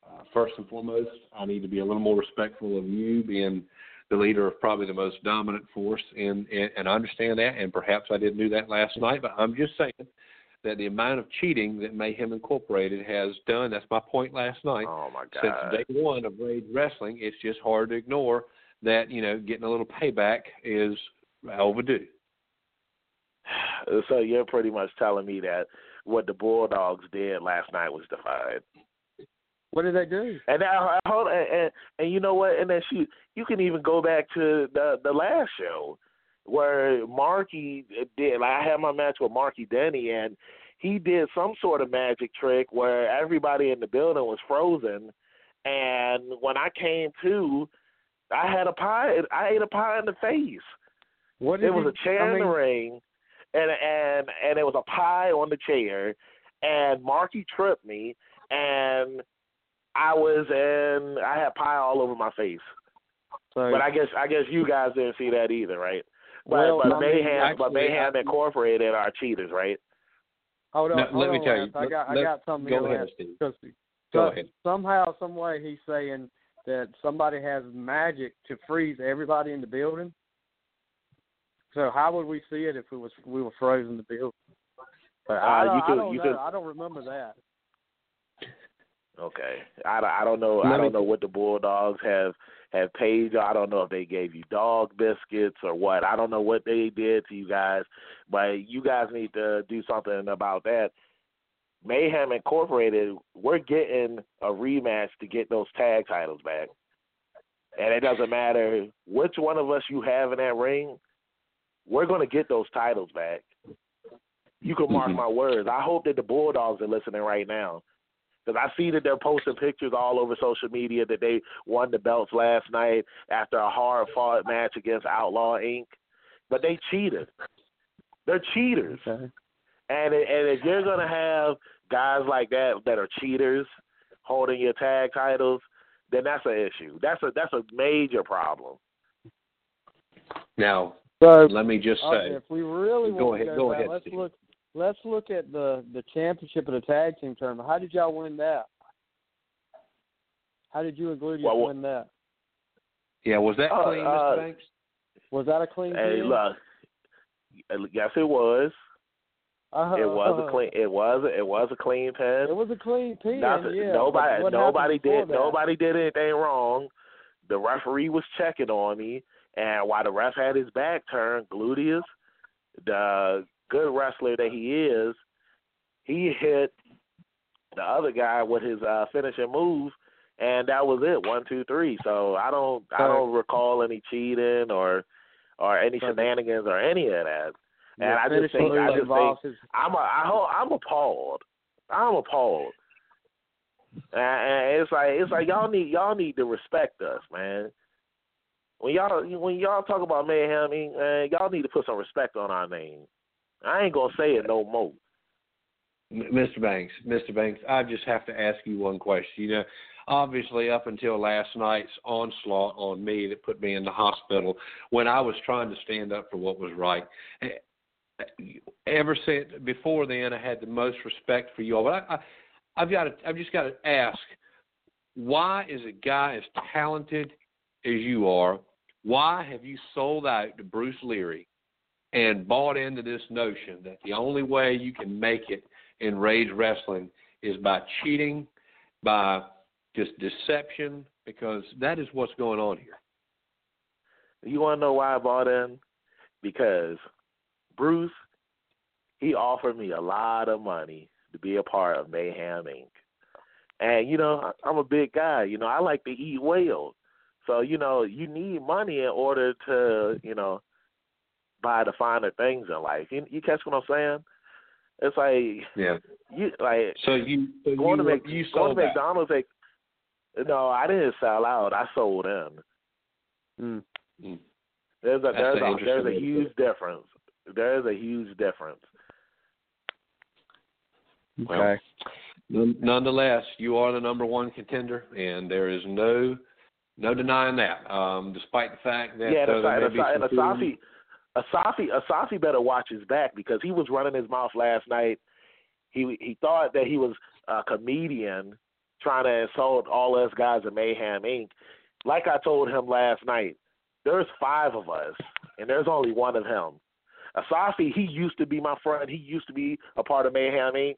uh, first and foremost, I need to be a little more respectful of you being the leader of probably the most dominant force, and and, and I understand that, and perhaps I didn't do that last night, but I'm just saying that the amount of cheating that Mayhem Incorporated has done, that's my point last night. Oh my God! Since day one of Rage Wrestling, it's just hard to ignore that, you know, getting a little payback is overdue. So you're pretty much telling me that what the Bulldogs did last night was defied. What did they do? And now, hold on, and, and and you know what? And then she, you can even go back to the the last show where Marky did. Like I had my match with Marky Denny, and he did some sort of magic trick where everybody in the building was frozen. And when I came to, I had a pie. I ate a pie in the face. What did There was he- a chair I in the ring, and and and there was a pie on the chair, and Marky tripped me, and I was in. I had pie all over my face. So, But I guess I guess you guys didn't see that either, right? But Well, but I mean, Mayhem but actually, Mayhem Incorporated are cheaters, right? hold on, Now, hold let me on, tell you. I let- got I got something Go here, ahead, Lance. Steve. Because Go ahead. somehow, some way, he's saying that somebody has magic to freeze everybody in the building. So how would we see it if we was we were frozen the building? But I, Uh, don't, you could- I don't you know. could- I don't remember that. Okay. I, don't- I don't know. Let I don't know what the Bulldogs have have paid you. I don't know if they gave you dog biscuits or what. I don't know what they did to you guys, but you guys need to do something about that. Mayhem Incorporated, we're getting a rematch to get those tag titles back. And it doesn't matter which one of us you have in that ring, we're going to get those titles back. You can mark Mhm. my words. I hope that the Bulldogs are listening right now. Because I see that they're posting pictures all over social media that they won the belts last night after a hard fought match against Outlaw Inc. But they cheated. They're cheaters. Okay. And it- and if you're gonna have guys like that that are cheaters holding your tag titles, then that's an issue. That's a that's a major problem. Now, So let me just say, if we really Go want ahead- to go back, ahead, let's Steve. look. Let's look at the the championship of the tag team tournament. How did y'all win that? How did you and Gluteus Well, win that? yeah, was that Uh, clean, uh, Mr. Banks? Was that a clean Hey, pin? look. Yes, it was. Uh, It was a clean. It was. It was a clean pin. It was a clean pin. Nothing. yeah. nobody. Nobody did. that? Nobody did anything wrong. The referee was checking on me, and while the ref had his back turned, Gluteus, the good wrestler that he is, he hit the other guy with his uh, finishing move, and that was it. One, two, three. So I don't. I don't recall any cheating or or any shenanigans or any of that. And Yeah, I just think. I just think. his- I'm a, I, I'm appalled. I'm appalled. And it's like it's like y'all need y'all need to respect us, man. When y'all when y'all talk about mayhem, man, y'all need to put some respect on our name. I ain't gonna say it no more. Mr. Banks, Mr. Banks, I just have to ask you one question. You know, obviously, up until last night's onslaught on me that put me in the hospital, when I was trying to stand up for what was right, eh, ever since before then, I had the most respect for you all. But I, I, I've got to, I've just got to ask, why is a guy as talented as you are? Why have you sold out to Bruce Leary and bought into this notion that the only way you can make it in Rage Wrestling is by cheating, by just deception, because that is what's going on here. You want to know why I bought in? Because Bruce, he offered me a lot of money to be a part of Mayhem Inc. And you know, I'm a big guy. You know, I like to eat whales. So you know, you need money in order to, you know, buy the finer things in life. You, you catch what I'm saying? It's like yeah, you like so you so going you, to make you going to out. McDonald's. Like, no, I didn't sell out. I sold in. Mm. Mm. There's a That's there's a there's a huge difference. There is a huge difference. Okay. None- Nonetheless, you are the number one contender, and there is no no denying that. Um, despite the fact that yeah, uh, and, there Asa- may and, be Asa- some and feelings- Asafi, Asafi, better watch his back because he was running his mouth last night. He he thought that he was a comedian trying to insult all us guys at Mayhem Inc. Like I told him last night, there's five of us, and there's only one of him. Asafi, he used to be my friend. He used to be a part of Mayhem Inc.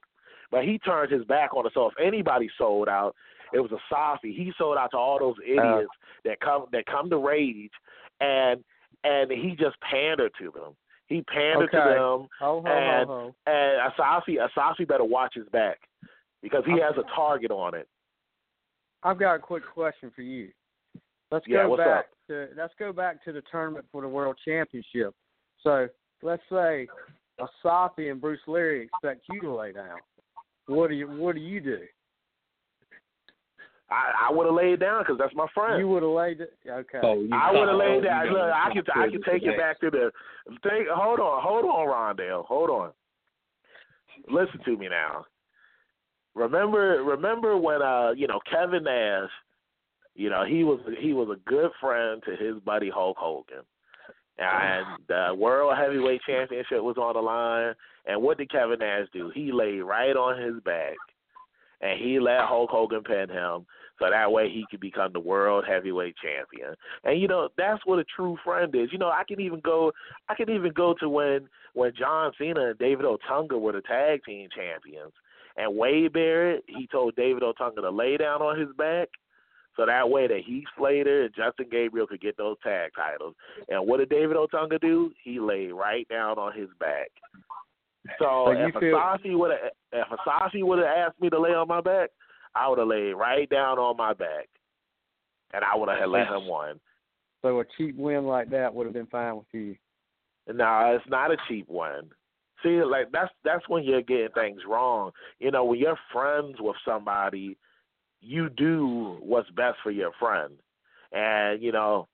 But he turned his back on us. So if anybody sold out, it was Asafi. He sold out to all those uh, idiots that come that come to Rage, and and he just pandered to them. He pandered to them, Ho ho And- ho ho. and Asafi Asafi better watch his back because he has a target on it. I've got a quick question for you. Let's Yeah, go what's back up? to let's go back to the tournament for the world championship. So let's say Asafi and Bruce Leary expect you to lay down. What do you What do you do? I, I would have laid down because that's my friend. You would have laid it. Okay. Oh, you I would have oh, laid you down. Look. I can I can take it back to the. Take, hold on, hold on, Rondell, hold on. Listen to me now. Remember, remember when uh, you know, Kevin Nash, you know, he was he was a good friend to his buddy Hulk Hogan, and the World Heavyweight Championship was on the line. And what did Kevin Nash do? He laid right on his back, and he let Hulk Hogan pin him so that way he could become the world heavyweight champion. And you know that's what a true friend is. You know I can even go, I can even go to when when John Cena and David Otunga were the tag team champions, and Wade Barrett he told David Otunga to lay down on his back. So that way that Heath Slater and Justin Gabriel could get those tag titles. And what did David Otunga do? He laid right down on his back. So, So if Asafi would have if Asafi would have asked me to lay on my back, I would have laid right down on my back, and I would have let him win. So a cheap win like that would have been fine with you. No, it's not a cheap one. See, like that's that's when you're getting things wrong. You know, when you're friends with somebody, you do what's best for your friend. And you know,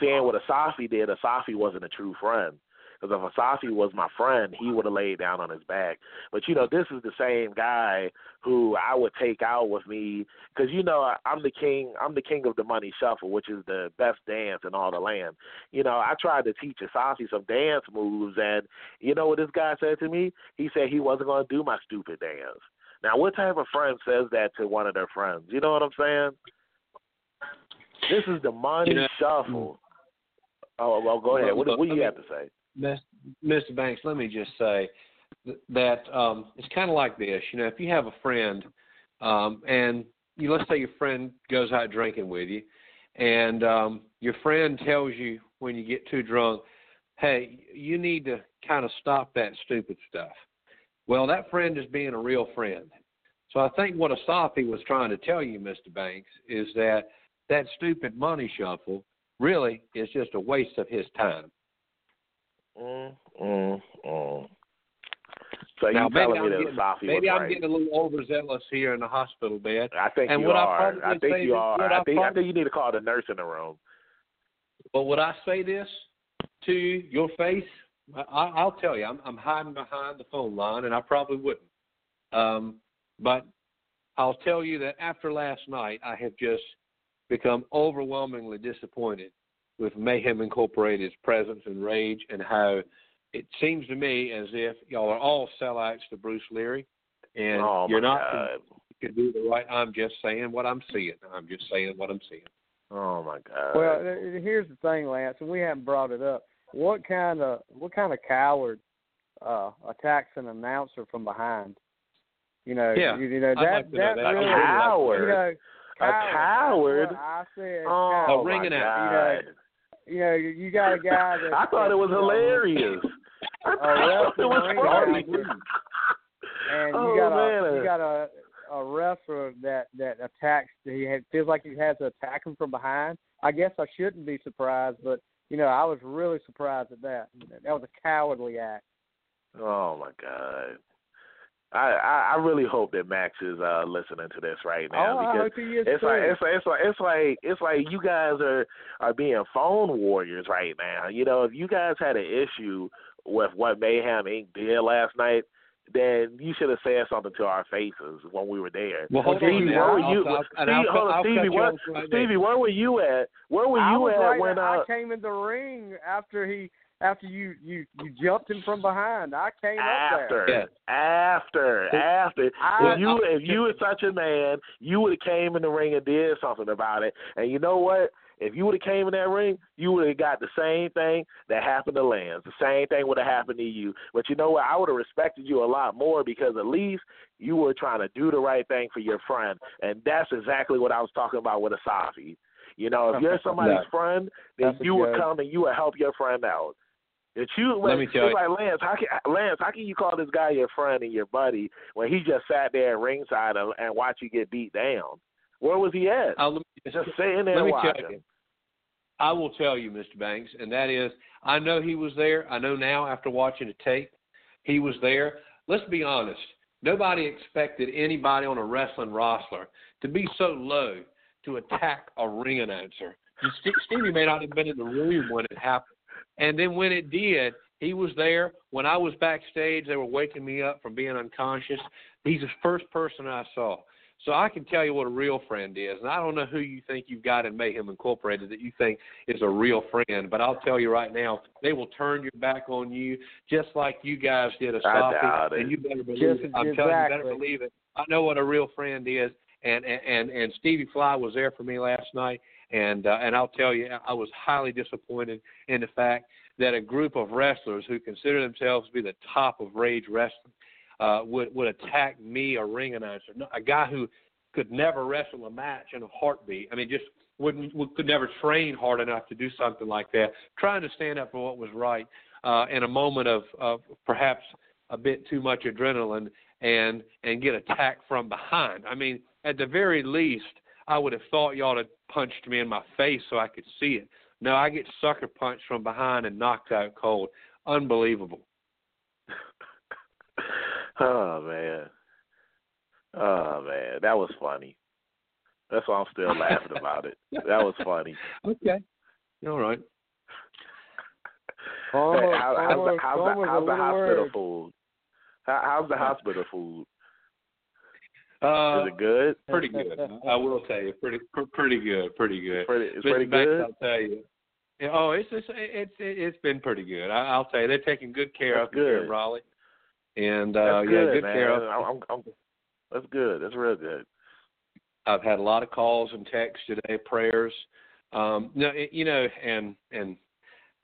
seeing what Asafi did, Asafi wasn't a true friend. Because if Asafi was my friend, he would have laid down on his back. But you know, this is the same guy who I would take out with me because you know I'm the king. I'm the king of the money shuffle, which is the best dance in all the land. You know, I tried to teach Asafi some dance moves, and you know what this guy said to me? He said he wasn't going to do my stupid dance. Now, what type of friend says that to one of their friends? You know what I'm saying? This is the money You know- shuffle. Mm. Oh, well, go ahead. What, what do you have to say? Mr. Banks, let me just say that um, it's kind of like this. You know, if you have a friend, um, and you let's say your friend goes out drinking with you, and um, your friend tells you when you get too drunk, "Hey, you need to kind of stop that stupid stuff." Well, that friend is being a real friend. So I think what Asafi was trying to tell you, Mr. Banks, is that that stupid money shuffle really is just a waste of his time. Mm, mm, mm. So now you telling I'm me that getting, Safi maybe I'm right? getting a little overzealous here in the hospital bed. I think and you I are. probably I think you are. I I think I think you need to call the nurse in the room. But would I say this to your face? I, I'll tell you, I'm, I'm hiding behind the phone line, and I probably wouldn't. Um, but I'll tell you that after last night, I have just become overwhelmingly disappointed with Mayhem Incorporated's presence and rage, and how it seems to me as if y'all are all sellouts to Bruce Leary, and oh you're not God. to do the right. I'm just saying what I'm seeing. I'm just saying what I'm seeing. Oh my God. Well, here's the thing, Lance, and we haven't brought it up. What kind of what kind of coward uh attacks an announcer from behind? You know, Yeah, you, you know that like to know that that. really, Coward? you know, A coward. coward? That's what I said oh coward. A ring my announcer. God. You know, you, got a guy that I thought it was that, you know, hilarious. I oh, A thought it was funny. and Oh, you got a man. you got a a wrestler that that attacks. He had, feels like he has to attack him from behind. I guess I shouldn't be surprised, but you know I was really surprised at that. That was a cowardly act. Oh my God. I, I I really hope that Max is uh listening to this right now oh, I because hope he is it's like it's like it's like it's like it's like you guys are are being phone warriors right now. You know, if you guys had an issue with what Mayhem Inc. did last night, then you should have said something to our faces when we were there. Well, hold Stevie, on where were you? I'll- Stevie, I'll hold on, Stevie, where, off right there. Stevie, where were you at? Where were I you at right when uh, I came in the ring after he after you you you jumped him from behind. I came up after, there. Yes. after, after. I- if you I- if you were such a man, you would have came in the ring and did something about it. And you know what? If you would have came in that ring, you would have got the same thing that happened to Lance. The same thing would have happened to you. But you know what? I would have respected you a lot more because at least you were trying to do the right thing for your friend, and that's exactly what I was talking about with Asafi. You know, if you're somebody's Yeah. friend, then That's you would joke. come and you would help your friend out. If you, Let me it's tell you- like Lance, how can Lance, how can you call this guy your friend and your buddy when he just sat there at ringside and, and watched you get beat down? Where was he at? Uh, let me- just sitting there let me watching. tell you. I will tell you, Mr. Banks, and that is, I know he was there. I know now after watching the tape, he was there. Let's be honest. Nobody expected anybody on a wrestling roster to be so low to attack a ring announcer. Stevie may not have been in the room when it happened. And then when it did, he was there. When I was backstage, they were waking me up from being unconscious. He's the first person I saw. So I can tell you what a real friend is. And I don't know who you think you've got in Mayhem Incorporated that you think is a real friend, but I'll tell you right now, they will turn your back on you just like you guys did a doubt it. And you better believe Just it. I'm telling you, you better believe it. I know what a real friend is. And and and, Stevie Fly was there for me last night, and uh, and I'll tell you, I was highly disappointed in the fact that a group of wrestlers who consider themselves to be the top of Rage Wrestling uh, would would attack me, a ring announcer, a guy who could never wrestle a match in a heartbeat. I mean, just wouldn't would, could never train hard enough to do something like that. Trying to stand up for what was right uh, in a moment of, of perhaps a bit too much adrenaline and and get attacked from behind. I mean, at the very least, I would have thought y'all had punched me in my face so I could see it. No, I get sucker punched from behind and knocked out cold. Unbelievable. oh man. Oh man, that was funny. That's why I'm still laughing about it. That was funny. Okay. All right. Almost, Hey, how, how's the, how's the, how's the hospital word. food? How, how's the hospital food? Uh, Is it good? pretty good. I will tell you, pretty pr- pretty good, pretty good. Pretty, it's pretty Banks, good. I'll tell you. Oh, it's it's it's it's been pretty good. I, I'll tell you, they're taking good care That's of me here in good. Raleigh, and uh, That's yeah, good, good man. care of. I'm, I'm, I'm, that's good. That's real good. I've had a lot of calls and texts today, prayers. Um, no, it, you know, and and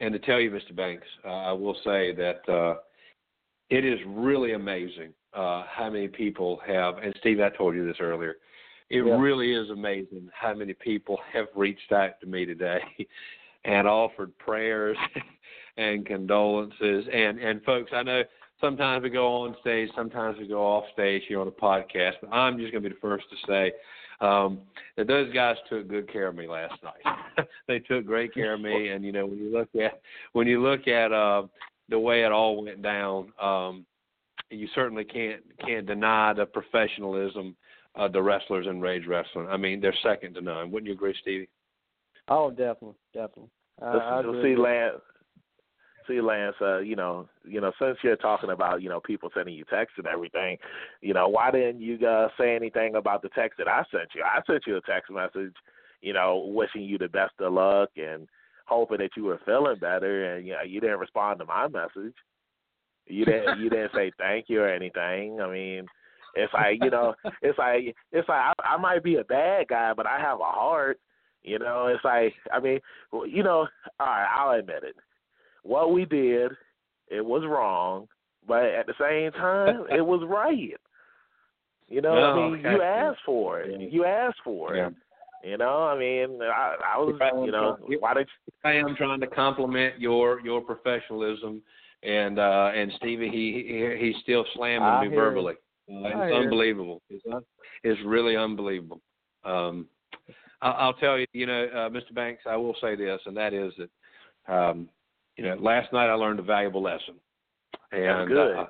and to tell you, Mr. Banks, uh, I will say that uh, it is really amazing uh, how many people have. And Steve, I told you this earlier. It Yeah. really is amazing how many people have reached out to me today and offered prayers and condolences. And and folks, I know sometimes we go on stage, sometimes we go off stage here on a podcast, but I'm just going to be the first to say um, that those guys took good care of me last night. they took great care of me, and you know when you look at when you look at uh, the way it all went down, um, you certainly can't can't deny the professionalism of the wrestlers in Rage Wrestling. I mean, they're second to none. Wouldn't you agree, Stevie? Oh, definitely, definitely. I, I Listen, see, Lance. See, Lance. Uh, you know, you know, since you're talking about you know people sending you texts and everything, you know, why didn't you uh, say anything about the text that I sent you? I sent you a text message, you know, wishing you the best of luck and hoping that you were feeling better, and you know, you didn't respond to my message. You didn't. you didn't say thank you or anything. I mean, it's like you know, it's like it's like I, I might be a bad guy, but I have a heart. You know, it's like I mean, you know, all right, I'll admit it. What we did, it was wrong, but at the same time, it was right. You know, I mean, okay. you asked for it. Yeah. You asked for it. Yeah. You know, I mean, I, I was, Right. you know, why did you... I am trying to compliment your your professionalism, and uh and Stevie he, he he's still slamming I me verbally. Uh, I it's unbelievable. It's un- it's really unbelievable. Um, I'll, I'll tell you, you know, uh, Mr. Banks, I will say this, and that is that, um, you know, last night I learned a valuable lesson, and good. Uh,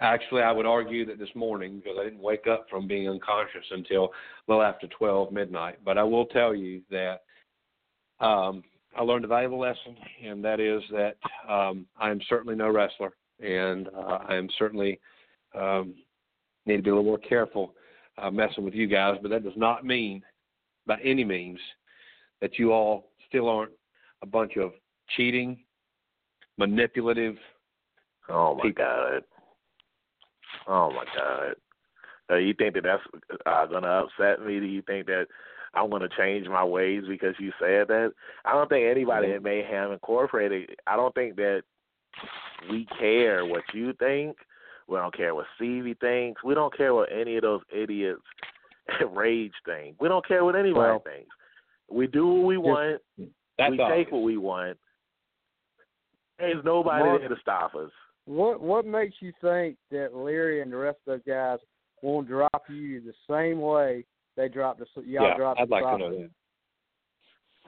actually, I would argue that this morning because I didn't wake up from being unconscious until a little after twelve midnight. But I will tell you that um, I learned a valuable lesson, and that is that um, I am certainly no wrestler, and uh, I am certainly um, need to be a little more careful uh, messing with you guys. But that does not mean, by any means, that you all still aren't a bunch of cheating, manipulative. Oh my people. god. Oh my god. Uh, you think that that's uh, gonna upset me? Do you think that I'm gonna change my ways because you said that? I don't think anybody mm-hmm. at Mayhem Incorporated. I don't think that we care what you think. We don't care what Stevie thinks. We don't care what any of those idiots at Rage think. We don't care what anybody Well, thinks. We do what we want. That's we obvious. take what we want. There's nobody Mark- there to stop us. What what makes you think that Leary and the rest of those guys won't drop you the same way they dropped the y'all yeah, dropped I'd the like to know that.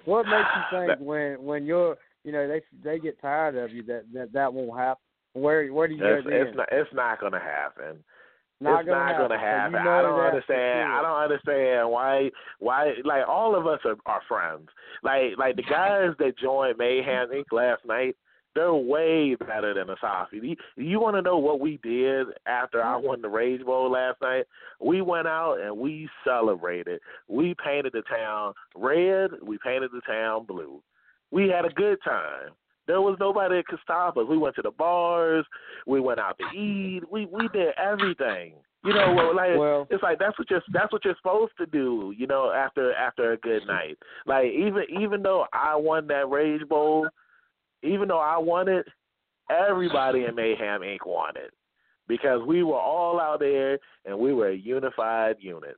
What makes you think That- when when you're you know they they get tired of you that that that won't happen? Where where do you It's, go then? it's not. It's not going to happen. not it's gonna not happen. going to So happen. you I don't understand. I don't understand why. Why? Like all of us are, are friends. Like like the guys that joined Mayhem Inc. last night. They're way better than Asafi. You, you want to know what we did after I mm-hmm. won the Rage Bowl last night? We went out and we celebrated. We painted the town red. We painted the town blue. We had a good time. There was nobody that could stop us. We went to the bars. We went out to eat. We we did everything. You know, well, like Well- it's like that's what you're that's what you're supposed to do. You know, after after a good night. Like even even though I won that Rage Bowl, even though I won it, everybody in Mayhem Inc. won it because we were all out there and we were a unified unit.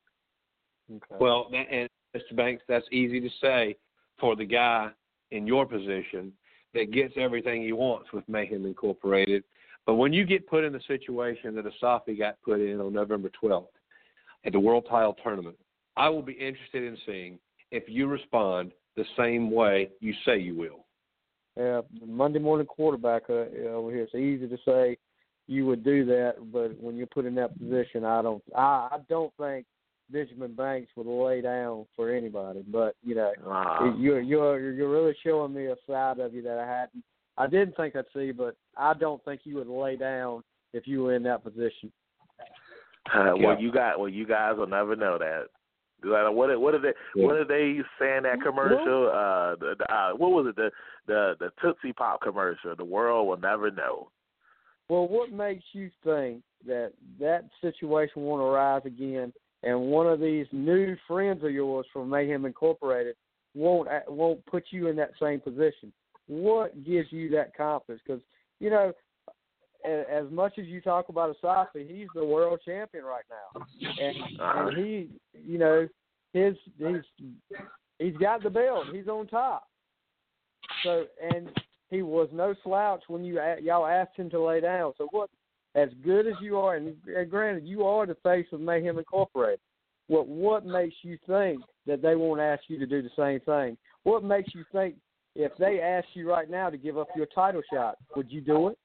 Okay. Well, and Mr. Banks, that's easy to say for the guy in your position that gets everything he wants with Mayhem Incorporated. But when you get put in the situation that Asafi got put in on November 12th at the World Title Tournament, I will be interested in seeing if you respond the same way you say you will. Yeah, Monday morning quarterback uh, over here. It's easy to say you would do that, but when you're put in that position, I don't. I, I don't think Benjamin Banks would lay down for anybody. But you know, Uh, you're you're you're really showing me a side of you that I hadn't. I didn't think I'd see, but I don't think you would lay down if you were in that position. Uh, Yeah. well, you got well, you guys will never know that. Like, What what are they what are they saying that commercial? Uh, the, the, uh, what was it the the the Tootsie Pop commercial? The world will never know. Well, what makes you think that that situation won't arise again, and one of these new friends of yours from Mayhem Incorporated won't won't put you in that same position? What gives you that confidence? Because you know, a- as much as you talk about Asafi, he's the world champion right now, and and he, you know, his he's he's got the belt. He's on top. So and he was no slouch when you y'all asked him to lay down. So what? As good as you are, and and granted you are the face of Mayhem Incorporated. What what makes you think that they won't ask you to do the same thing? What makes you think if they asked you right now to give up your title shot, would you do it?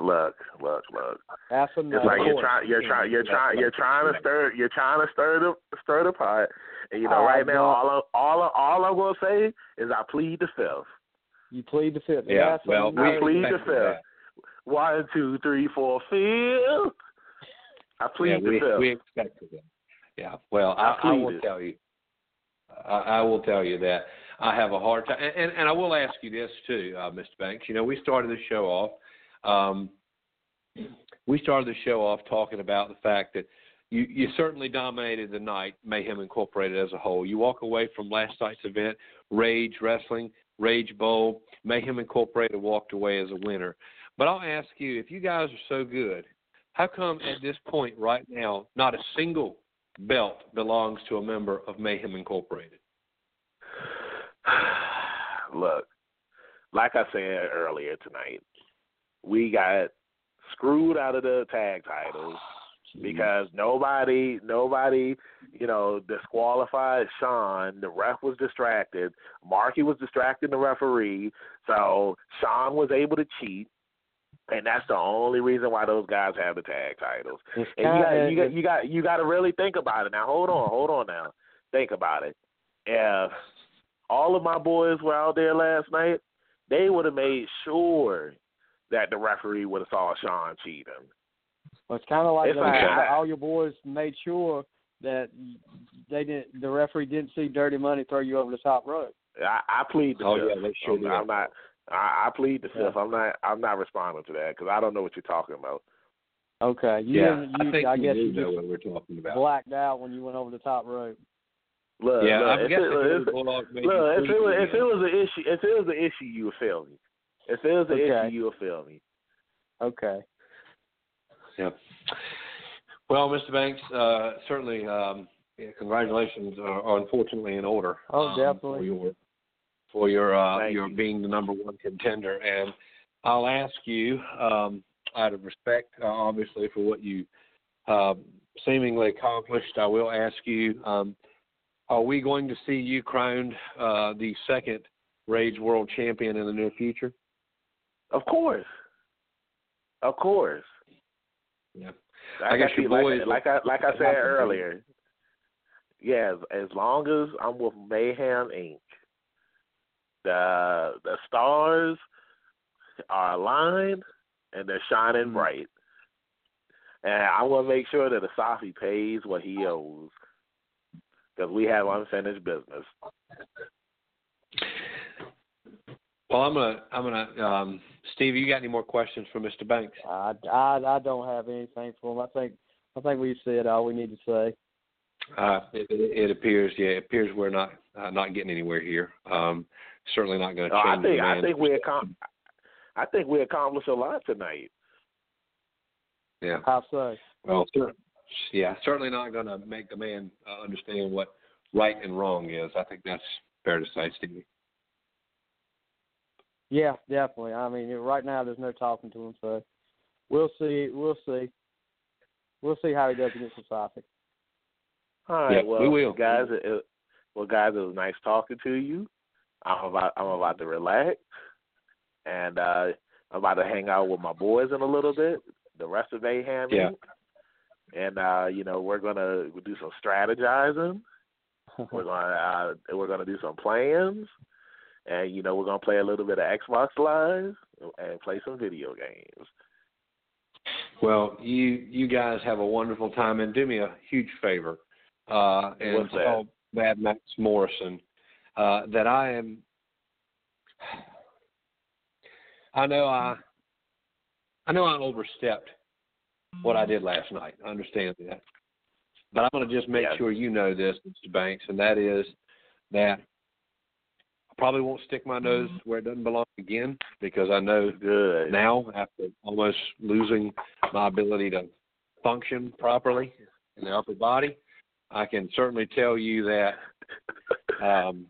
Look, look, look. That's It's enough. like you're trying, you're trying, you're trying, you're trying to stir, you're trying to stir the stir the pot. And you know, right, right now, all all all I'm gonna say is I plead the fifth. You plead the fifth. Yeah, That's well, enough. I plead the expected fifth. that. One, two, three, four, fifth. I plead yeah, the we, fifth. we expected that. Yeah. Well, I I, I will pleaded. tell you. I, I will tell you that I have a hard time, and, and, and I will ask you this too, uh, Mr. Banks. You know, we started the show off. Um, we started the show off talking about the fact that you, you certainly dominated the night, Mayhem Incorporated as a whole. You walk away from last night's event, Rage Wrestling, Rage Bowl, Mayhem Incorporated walked away as a winner. But I'll ask you, if you guys are so good, how come at this point right now not a single belt belongs to a member of Mayhem Incorporated? Look, like I said earlier tonight, we got screwed out of the tag titles because nobody, nobody, you know, disqualified Sean. The ref was distracted. Marky was distracting the referee, so Sean was able to cheat, and that's the only reason why those guys have the tag titles. And you got, you got, you got, you got to really think about it. Now, hold on, hold on. Now, think about it. If all of my boys were out there last night, they would have made sure that the referee would have saw Sean cheating. Well, it's kind of like the, like- the- all your boys made sure that they didn't. The referee didn't see Dirty Money throw you over the top rope. I, I plead the Oh, fifth. yeah, they sure I'm, did. I'm not. I, I plead the Yeah. I'm not. I'm not responding to that because I don't know what you're talking about. Okay, you yeah, didn't. I think I you guess do you know just what we're talking about. blacked out when you went over the top rope. Look, yeah, look, I'm if guessing it, the if, look, if it was if it was an issue, if it was an issue, you would feel me. If it was an Okay. issue, you would feel me. Okay. Yeah. Well, Mr. Banks, uh, certainly, um, yeah, congratulations are, are unfortunately in order. Oh, um, definitely. For your, for your, uh, your you. being the number one contender. And I'll ask you, um, out of respect, uh, obviously, for what you uh, seemingly accomplished, I will ask you, um, are we going to see you crowned uh, the second Rage World Champion in the near future? Of course, of course. Yeah. Like I guess see- your like, boys like I like I said earlier. Yeah, as, as long as I'm with Mayhem Inc., the the stars are aligned and they're shining Mhm. bright. And I want to make sure that Asafi pays what he owes because we have unfinished business. Well, I'm gonna, I'm gonna, um, Steve. You got any more questions for Mr. Banks? I, I, I don't have anything for him. I think I think we've said all we need to say. Uh, it, it appears, yeah, it appears we're not uh, not getting anywhere here. Um, certainly not going to No, change. I think the I think we perception. accom- I think we accomplished a lot tonight. Yeah. How so? Well, cer- yeah, certainly not going to make the man uh, understand what right and wrong is. I think that's fair to say, Stevie. Yeah, definitely. I mean, right now there's no talking to him, so we'll see. We'll see. We'll see how he does against Asafi. All right, Yeah, well, we will. guys. It, it- well, guys, it was nice talking to you. I'm about I'm about to relax, and uh I'm about to hang out with my boys in a little bit. The rest of Mayhem, Yeah. Inc. and uh, you know we're gonna do some strategizing. We're gonna uh, we're gonna do some plans, and you know we're gonna play a little bit of Xbox Live and play some video games. Well, you you guys have a wonderful time, and do me a huge favor, uh, and What's that? Mad Max Morrison uh, that I am. I know I, I know I overstepped what I did last night. I understand that, but I'm going to just make Yes. sure you know this, Mr. Banks, and that is that probably won't stick my nose where it doesn't belong again because I know Good. now after almost losing my ability to function properly in the upper body, I can certainly tell you that um,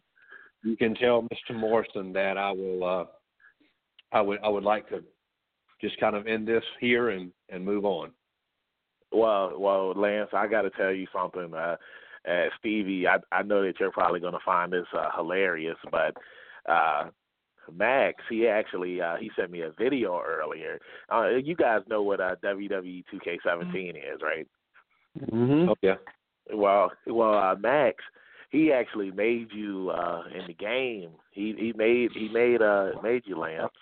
you can tell Mr. Morrison that I will uh, I would I would like to just kind of end this here and and move on. Well, well, Lance, I got to tell you something. Uh, uh, Stevie, I, I know that you're probably going to find this uh, hilarious, but uh, Max, he actually uh, he sent me a video earlier. Uh, you guys know what uh, WWE 2K17 is, right? Mm-hmm. Oh yeah. Well, well, uh, Max, he actually made you uh in the game. He he made he made uh made you Lance,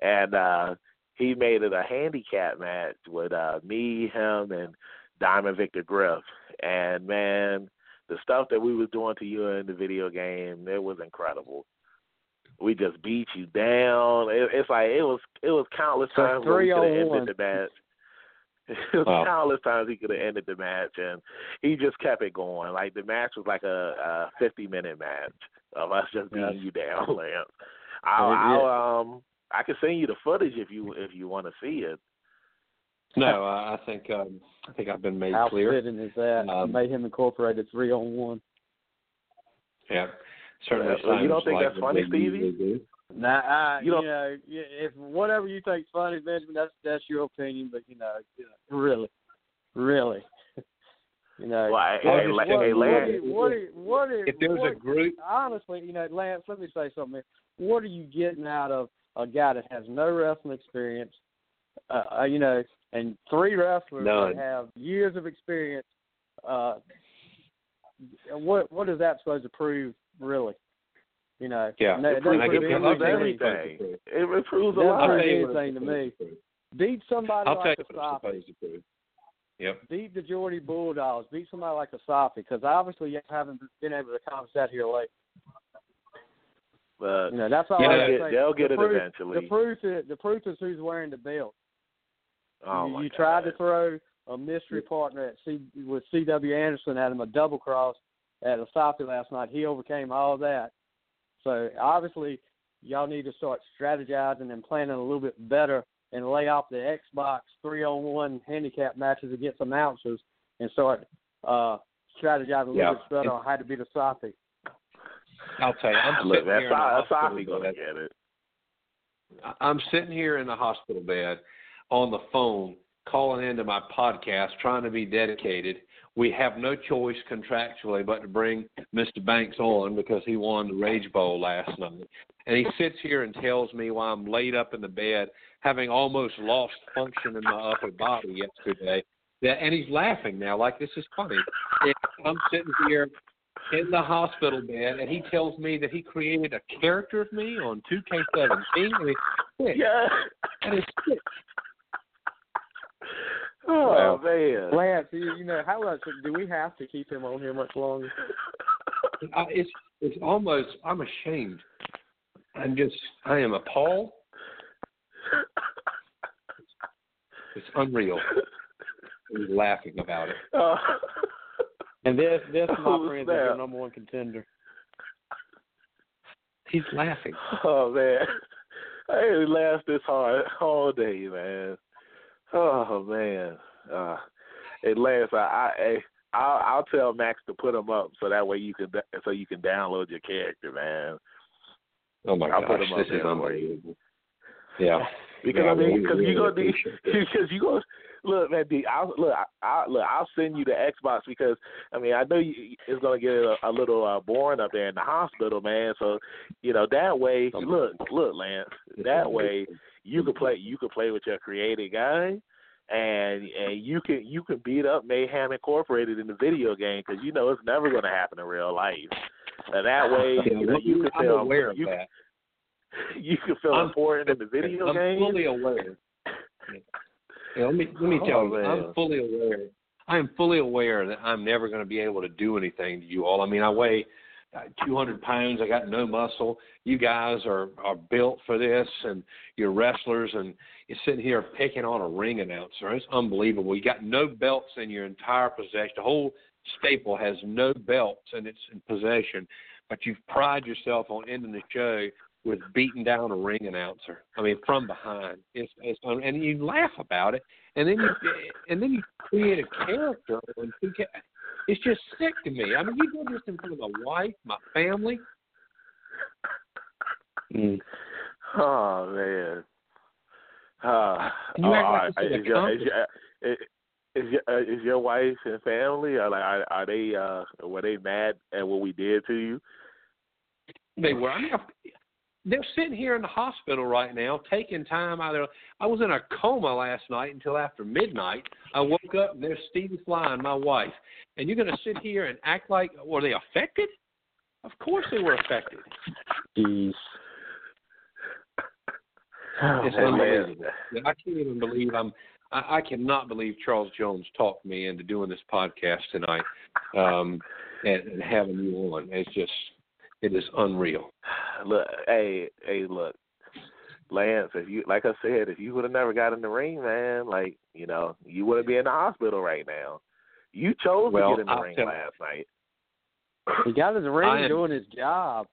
and uh he made it a handicap match with uh me, him, and Diamond Victor Griff. And man, the stuff that we was doing to you in the video game, it was incredible. We just beat you down. It, it's like it was it was countless So times where we could have ended the match. It was Wow. countless times he could have ended the match, and he just kept it going. Like the match was like a, a fifty minute match of us just beating Yes. you down, Lance. I'll, Yeah. I'll um I can send you the footage if you if you want to see it. No, I I think um, I think I've been made How clear. fitting is that? Um, Made him incorporate three on one. Yeah. Certainly. Well, you don't think like that's funny, they Stevie? usually do. Nah, I, You you, don't- know, if whatever you think's funny, Benjamin, that's that's your opinion. But you know, you know, really, really, you know, Well, what hey, is- what- hey, what Lance. is- what is- what is- If there's what- a group, honestly, you know, Lance, let me say something. What are you getting out of a guy that has no wrestling experience? Uh, uh, you know, and three wrestlers None. that have years of experience. Uh, what what is that supposed to prove, really? You know, yeah, no, It it proves, doesn't it proves anything to me. everything. It, it proves a lot. Prove tell you what anything to me. supposed to prove. Beat somebody I'll like you a what it's Safi. supposed to prove. Yep. Beat the Geordie Bulldogs. Beat somebody like Asafi, because obviously you haven't been able to accomplish that here lately. But You know, that's all You know, can they'll say. get, they'll get the it eventually. The proof is the proof is who's wearing the belt. Oh you you tried to throw a mystery partner at C, with C.W. Anderson at him a double cross at Asafi last night. He overcame all that. So obviously, y'all need to start strategizing and planning a little bit better and lay off the Xbox three on one handicap matches against announcers and start uh, strategizing a little Yeah. bit better on how to beat Asafi. I'll tell you. I'm Look, sitting that's here in the hospital Asafi gonna bed. get it. I- I'm sitting here in the hospital bed on the phone calling into my podcast trying to be dedicated. We have no choice contractually but to bring Mr. Banks on because he won the Rage Bowl last night. And he sits here and tells me while I'm laid up in the bed, having almost lost function in my upper body yesterday, that and he's laughing now like this is funny. And I'm sitting here in the hospital bed and he tells me that he created a character of me on 2K17 and it's. Yeah. And it's sick. Oh Wow. man. Lance, you, you know how much do we have to keep him on here much longer? I, it's it's almost I'm ashamed. I'm just I am appalled. It's unreal. He's laughing about it. Oh. And this, this, my friend, is your number one contender. He's laughing. Oh man, I ain't laughed this hard all day, man. Oh man, uh, hey Lance, I, I, I'll, I'll tell Max to put him up so that way you can so you can download your character, man. Oh my God. I'll gosh, put him up this is there for you. unbelievable. Yeah. Because Yeah, I mean, because you gonna need, it. because you gonna look, man. D, I'll look, I, I, look, I'll send you the Xbox because I mean, I know you, it's gonna get a, a little uh, boring up there in the hospital, man. So, you know, that way, look, look, Lance, that way you can play, you can play with your creative guy, and and you can you can beat up Mayhem Incorporated in the video game because you know it's never gonna happen in real life. And that way, Yeah, you know, you can I'm feel aware of you, that. you can feel I'm- important in the video I'm game. fully aware. Yeah, let me let me Oh, tell you, man. I'm fully aware. I am fully aware that I'm never going to be able to do anything to you all. I mean, I weigh 200 pounds. I got no muscle. You guys are are built for this, and you're wrestlers, and you're sitting here picking on a ring announcer. It's unbelievable. You got no belts in your entire possession. The whole staple has no belts in its possession, but you've pride yourself on ending the show with beating down a ring announcer. I mean, from behind. It's, it's um, and you laugh about it, and then you and then you create a character. on 2K. It's just sick to me. I mean, you did this in front of my wife, my family. Mm. Oh man. Uh, You oh, act like are- it's is, your, is, your, is, is your uh, is your wife and family are like are, are they uh were they mad at what we did to you? They were. I mean, they're sitting here in the hospital right now, taking time out of their. I was in a coma last night until after midnight. I woke up and there's Stevie Fly and my wife, and you're going to sit here and act like were they affected? Of course they were affected. Jeez. It's Oh, man. unbelievable. I can't even believe I'm. I, I cannot believe Charles Jones talked me into doing this podcast tonight, um, and, and having you on. It's just, it is unreal. Look, hey, hey, look, Lance. If you, like I said, if you would have never got in the ring, man, like you know, you wouldn't be in the hospital right now. You chose Well, to get in the I'll ring tell- last night. He got in the ring am- doing his job,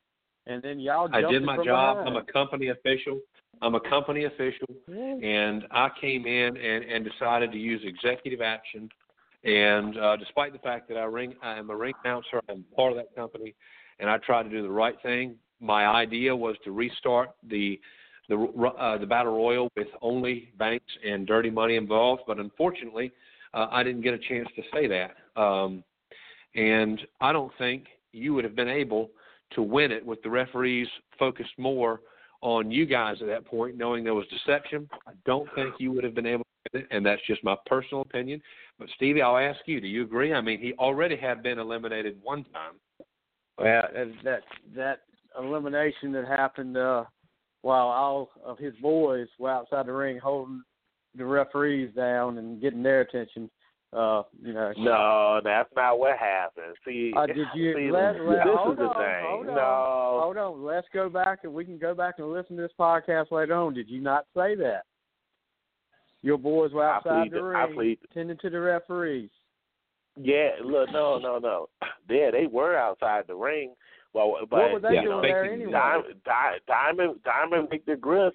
and then y'all. I did my job. behind. I'm a company official. I'm a company official, and I came in and, and decided to use executive action. And uh, despite the fact that I ring, I am a ring announcer. I'm part of that company, and I tried to do the right thing. My idea was to restart the the uh, the battle royal with only banks and dirty money involved. But unfortunately, uh, I didn't get a chance to say that. Um, and I don't think you would have been able to win it with the referees focused more on you guys at that point, knowing there was deception. I don't think you would have been able to win it, and that's just my personal opinion. But Stevie, I'll ask you: Do you agree? I mean, he already had been eliminated one time. Well, that that elimination that happened uh, while all of his boys were outside the ring holding the referees down and getting their attention. Uh, you know. No, that's not what happened. See, Uh, did you see, let, let, this hold is the thing. Hold on, no, hold on. Let's go back and we can go back and listen to this podcast later on. Did you not say that? Your boys were outside plead, the ring, tending to the referees. Yeah, look, no, no, no. Yeah, they were outside the ring. Well, but what they yeah, doing thank there you. anyway? Diamond, Diamond, Diamond Victor Griff,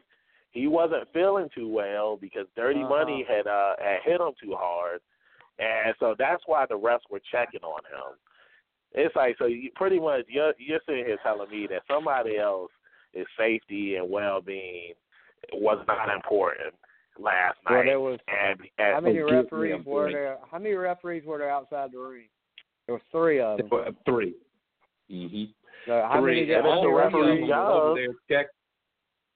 he wasn't feeling too well because Dirty Uh-huh. Money had uh had hit him too hard, and so that's why the refs were checking on him. It's like so you pretty much you're you're sitting here telling me that somebody else is safety and well being was not important last Well, night. there was and, and how many referees were there? How many referees were there outside the ring? There were three of them. Uh, Three. Mm-hmm. So how three. many? and that's many the referee's were over there check.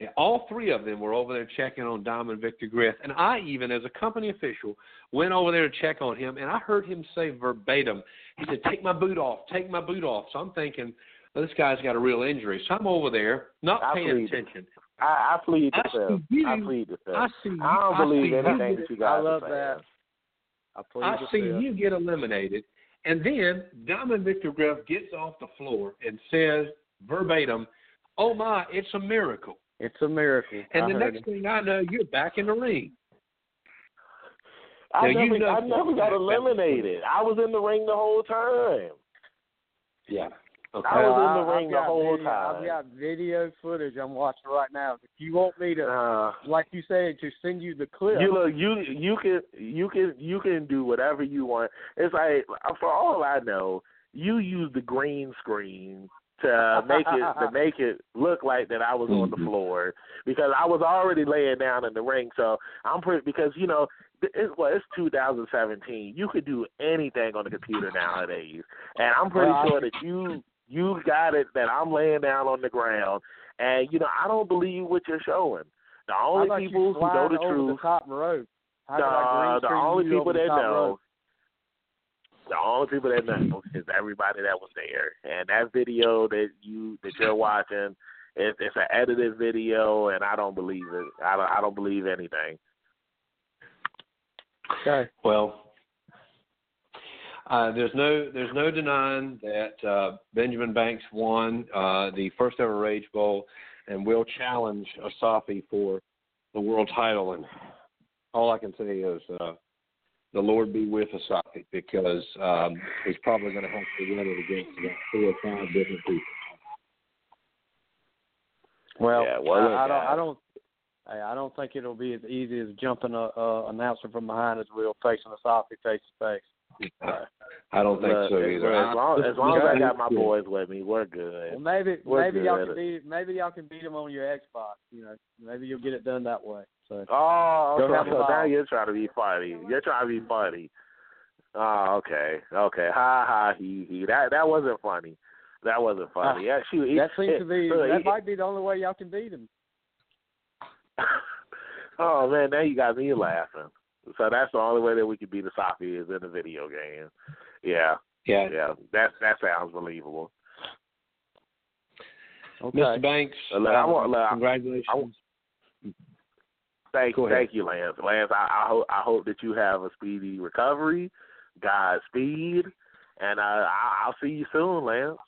Yeah, all three of them were over there checking on Diamond Victor Griff, and I even, as a company official, went over there to check on him, and I heard him say verbatim, he said, "Take my boot off, take my boot off." So I'm thinking, well, this guy's got a real injury. So I'm over there, not I paying attention. I, I plead the I fifth. I plead the fifth. I see. I don't I believe anything you that you I love are that. I plead I the see fifth. you get eliminated, and then Diamond Victor Griff gets off the floor and says verbatim, "Oh my, it's a miracle." It's a miracle. And I the next him. thing I know, you're back in the ring. I Now, you never, know I never got eliminated. I was in the ring the whole time. Yeah. Okay. I was in Well, the I've ring the got whole video, time. I've got video footage I'm watching right now. If you want me to, Uh, like you said, to send you the clip. you look, you you can you can you can do whatever you want. It's like for all I know, you use the green screen to make it to make it look like that I was on the Mhm. floor because I was already laying down in the ring. So I'm pretty because you know it's well it's 2017. You could do anything on the computer nowadays, and I'm pretty Well, sure that you you got it that I'm laying down on the ground, and you know I don't believe what you're showing. The only people who know the truth. the top rope? How The, did I the only people over the that know, rope? the only people that know is everybody that was there. And that video that you that you're watching, it, it's an edited video, and I don't believe it. I don't. I don't believe anything. Okay. Well, uh, there's no there's no denying that uh, Benjamin Banks won uh, the first ever Rage Bowl and will challenge Asafi for the world title. And all I can say is uh, the Lord be with Asafi because um, he's probably going to have to win it against about four or five different people. Well, Yeah, well, I, I don't. I don't. I don't think it'll be as easy as jumping a, a announcer from behind as will facing Asafi face to face. I don't think Look, so either. as long as, long as I got my boys with me, we're Well, good. maybe We're maybe y'all can beat maybe y'all can beat them on your Xbox. You know, maybe you'll get it done that way. So Oh, Go so, have a so now you're trying to be funny. You're trying to be funny. Oh, okay, okay. Ha ha he he. That that wasn't funny. That wasn't ah, funny. yeah, shoot, he, that seems to be look, that he- might be the only way y'all can beat him. oh man, now you got me laughing. So that's the only way that we could beat the Safi is in the video game. Yeah, Yeah. yeah, that that sounds believable. Okay. Mr. Banks, Uh, look, I want- look, I- congratulations. Thank Go thank you, Lance. Lance, I, I hope I hope that you have a speedy recovery, Godspeed, and uh, I, I'll see you soon, Lance.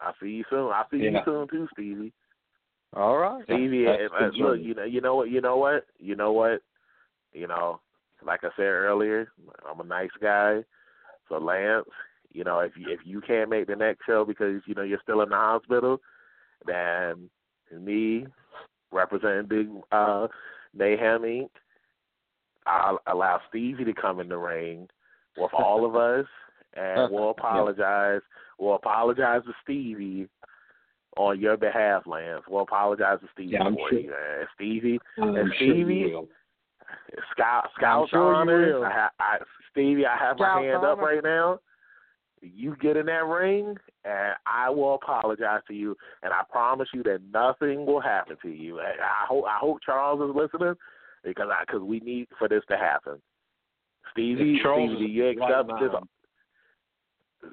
I'll see you soon. I'll see you soon too, Stevie. All right. Stevie, That's uh, look, you know, you know what, you know what, you know what, you know, like I said earlier, I'm a nice guy. So Lance, you know, if you if you can't make the next show because you know you're still in the hospital, then me representing Big uh, Mayhem Inc. I'll allow Stevie to come in the ring with all of us, and we'll apologize. We'll apologize to Stevie on your behalf, Lance. We'll apologize to Stevie Yeah, for sure. you. And Stevie, I'm and sure Stevie, will. Scout, Scout sure you Honor. will. I, I, Stevie, I have Scout my hand up right now. You get in that ring, and I will apologize to you, and I promise you that nothing will happen to you. And I hope I hope Charles is listening because I because we need for this to happen. Stevie, Charles Stevie, do you in right accept this?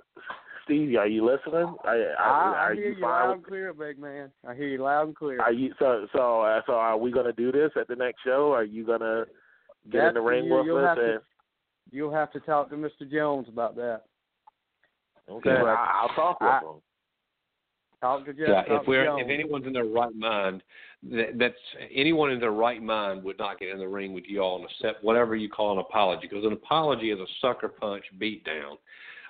Stevie, are you listening? Are, are, I, I hear you you loud and clear, big man. I hear you loud and clear. Are you so so uh, so? Are we gonna do this at the next show? Are you gonna get in the ring you. with You'll us? have to- And, You'll have to talk to Mr. Jones about that. okay, Yeah. I, I'll talk with I- him. Talk to Jeff. Yeah, talk if we're to Jones. if anyone's in their right mind, that, that's anyone in their right mind would not get in the ring with you all and accept whatever you call an apology, because an apology is a sucker punch beat down,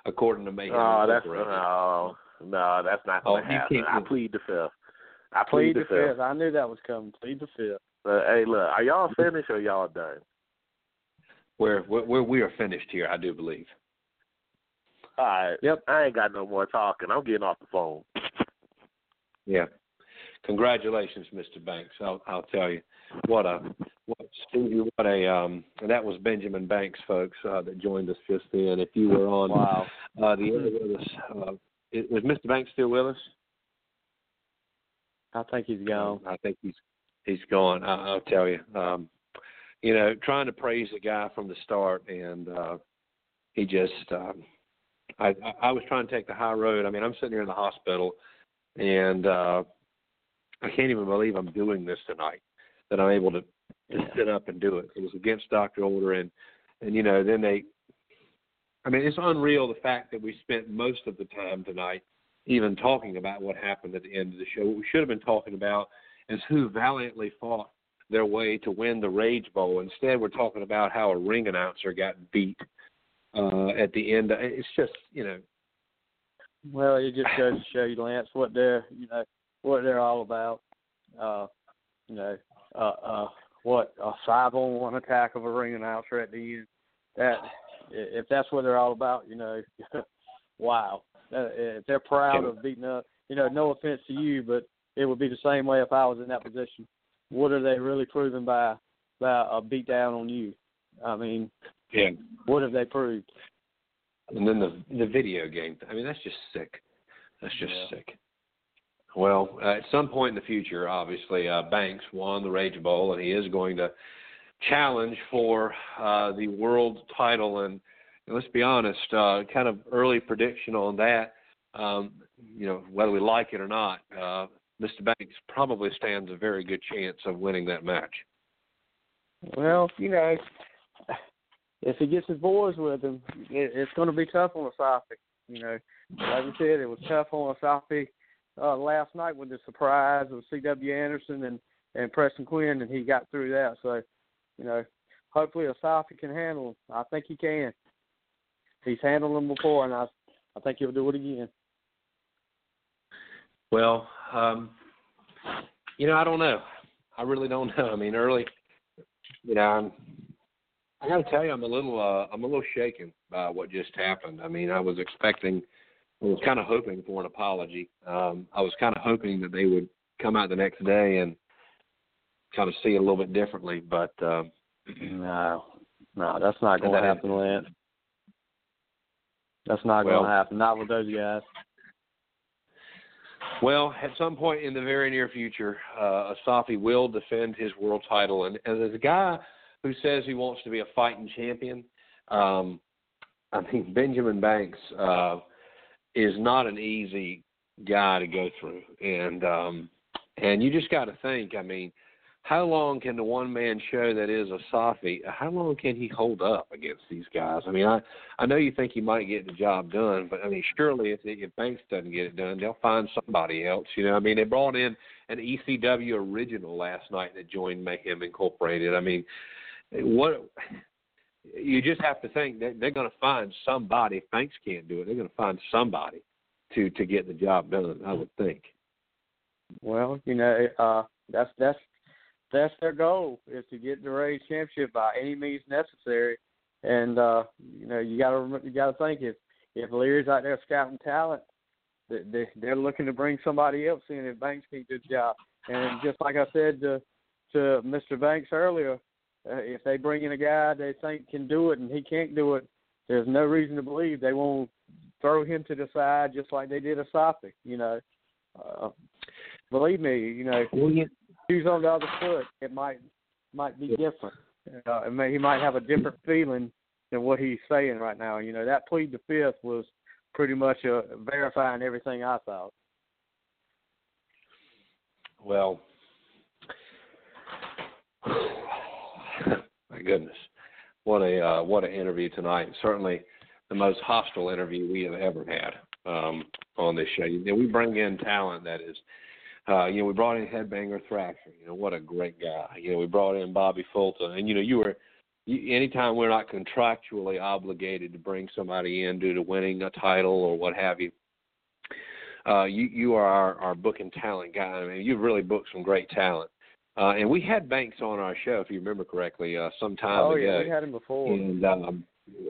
according to Mayhem oh, No, that's no, no, that's not Oh, gonna you happen. I plead the fifth. I Plead plead, the the fifth. fifth. I knew that was coming. Plead the fifth. But hey, look, are y'all finished or y'all done? Where, where where we are finished here, I do believe. All right. Yep. I ain't got no more talking. I'm getting off the phone. Yeah. Congratulations, Mr. Banks. I'll I'll tell you. What a what Stevie, what a um that was Benjamin Banks folks uh, that joined us just then. If you were on Wow. uh the other with us uh is was Mr. Banks still with us? I think he's gone. I think he's he's gone. I, I'll tell you. Um you know, trying to praise the guy from the start and uh he just um I I was trying to take the high road. I mean, I'm sitting here in the hospital and uh I can't even believe I'm doing this tonight. That I'm able to, to sit up and do it. It was against doctor order, and and you know then they. I mean, it's unreal the fact that we spent most of the time tonight even talking about what happened at the end of the show. What we should have been talking about is who valiantly fought their way to win the Rage Bowl. Instead, we're talking about how a ring announcer got beat uh, at the end. It's just you know Well, it just goes to show you, Lance, what they're you know what they're all about. Uh, you know, uh, uh, what a five on one attack of a ring announcer at the end. That if that's what they're all about, you know, wow. Uh, if they're proud of beating up, you know, no offense to you, but it would be the same way if I was in that position. What are they really proving by by a beat down on you? I mean, yeah. what have they proved? And then the the video game. I mean, that's just sick. That's just Yeah. sick. Well, uh, at some point in the future, obviously, uh, Banks won the Rage Bowl, and he is going to challenge for uh, the world title. And, and let's be honest, uh, kind of early prediction on that. Um, you know, whether we like it or not, uh, Mr. Banks probably stands a very good chance of winning that match. Well, you know, if he gets his boys with him, it, it's going to be tough on Asafi. You know, like I said, it was tough on Asafi uh, last night with the surprise of C.W. Anderson and and Preston Quinn, and he got through that. So, you know, hopefully Asafi can handle him. I think he can. He's handled them before, and I I think he'll do it again. Well, um, you know, I don't know. I really don't know. I mean, early, you know, I'm, I got to tell you, I'm a little, uh, I'm a little shaken by what just happened. I mean, I was expecting, I was kind of hoping for an apology. Um, I was kind of hoping that they would come out the next day and kind of see it a little bit differently, but um, No, no, that's not going to happen, Lance. That's not Well- going to happen. Not with those guys. Well, at some point in the very near future, uh, Asafi will defend his world title, and, as a guy who says he wants to be a fighting champion, um, I think Benjamin Banks uh, is not an easy guy to go through, and um, and you just got to think. I mean, how long can the one man show that is a Asafi? How long can he hold up against these guys? I mean, I I know you think he might get the job done, but I mean, surely if if Banks doesn't get it done, they'll find somebody else. You know, I mean, they brought in an ECW original last night that joined Mayhem Incorporated. I mean, what you just have to think that they're going to find somebody. Banks can't do it, they're going to find somebody to to get the job done. I would think. Well, you know, uh, that's that's that's their goal is to get the Rage championship by any means necessary. And uh, you know, you got to you got to think if if Leary's out there scouting talent, they, they're looking to bring somebody else in if Banks can do the job. And just like I said to to Mr. Banks earlier, uh, if they bring in a guy they think can do it and he can't do it, there's no reason to believe they won't throw him to the side just like they did Asafi. You know, uh, believe me, you know, shoes on the other foot, it might might be different. Uh, it may, he might have a different feeling than what he's saying right now. You know, that plead the fifth was pretty much uh, verifying everything I thought. Well, my goodness, what a uh, what an interview tonight! Certainly, the most hostile interview we have ever had um, on this show. We bring in talent that is, uh, you know, we brought in Headbanger Thrasher. You know, what a great guy. You know, we brought in Bobby Fulton, and you know, you were. You, anytime we're not contractually obligated to bring somebody in due to winning a title or what have you, uh, you you are our, our booking talent guy. I mean, you've really booked some great talent. Uh, and we had Banks on our show, if you remember correctly, uh, some time oh, ago. yeah, we had him before. And um,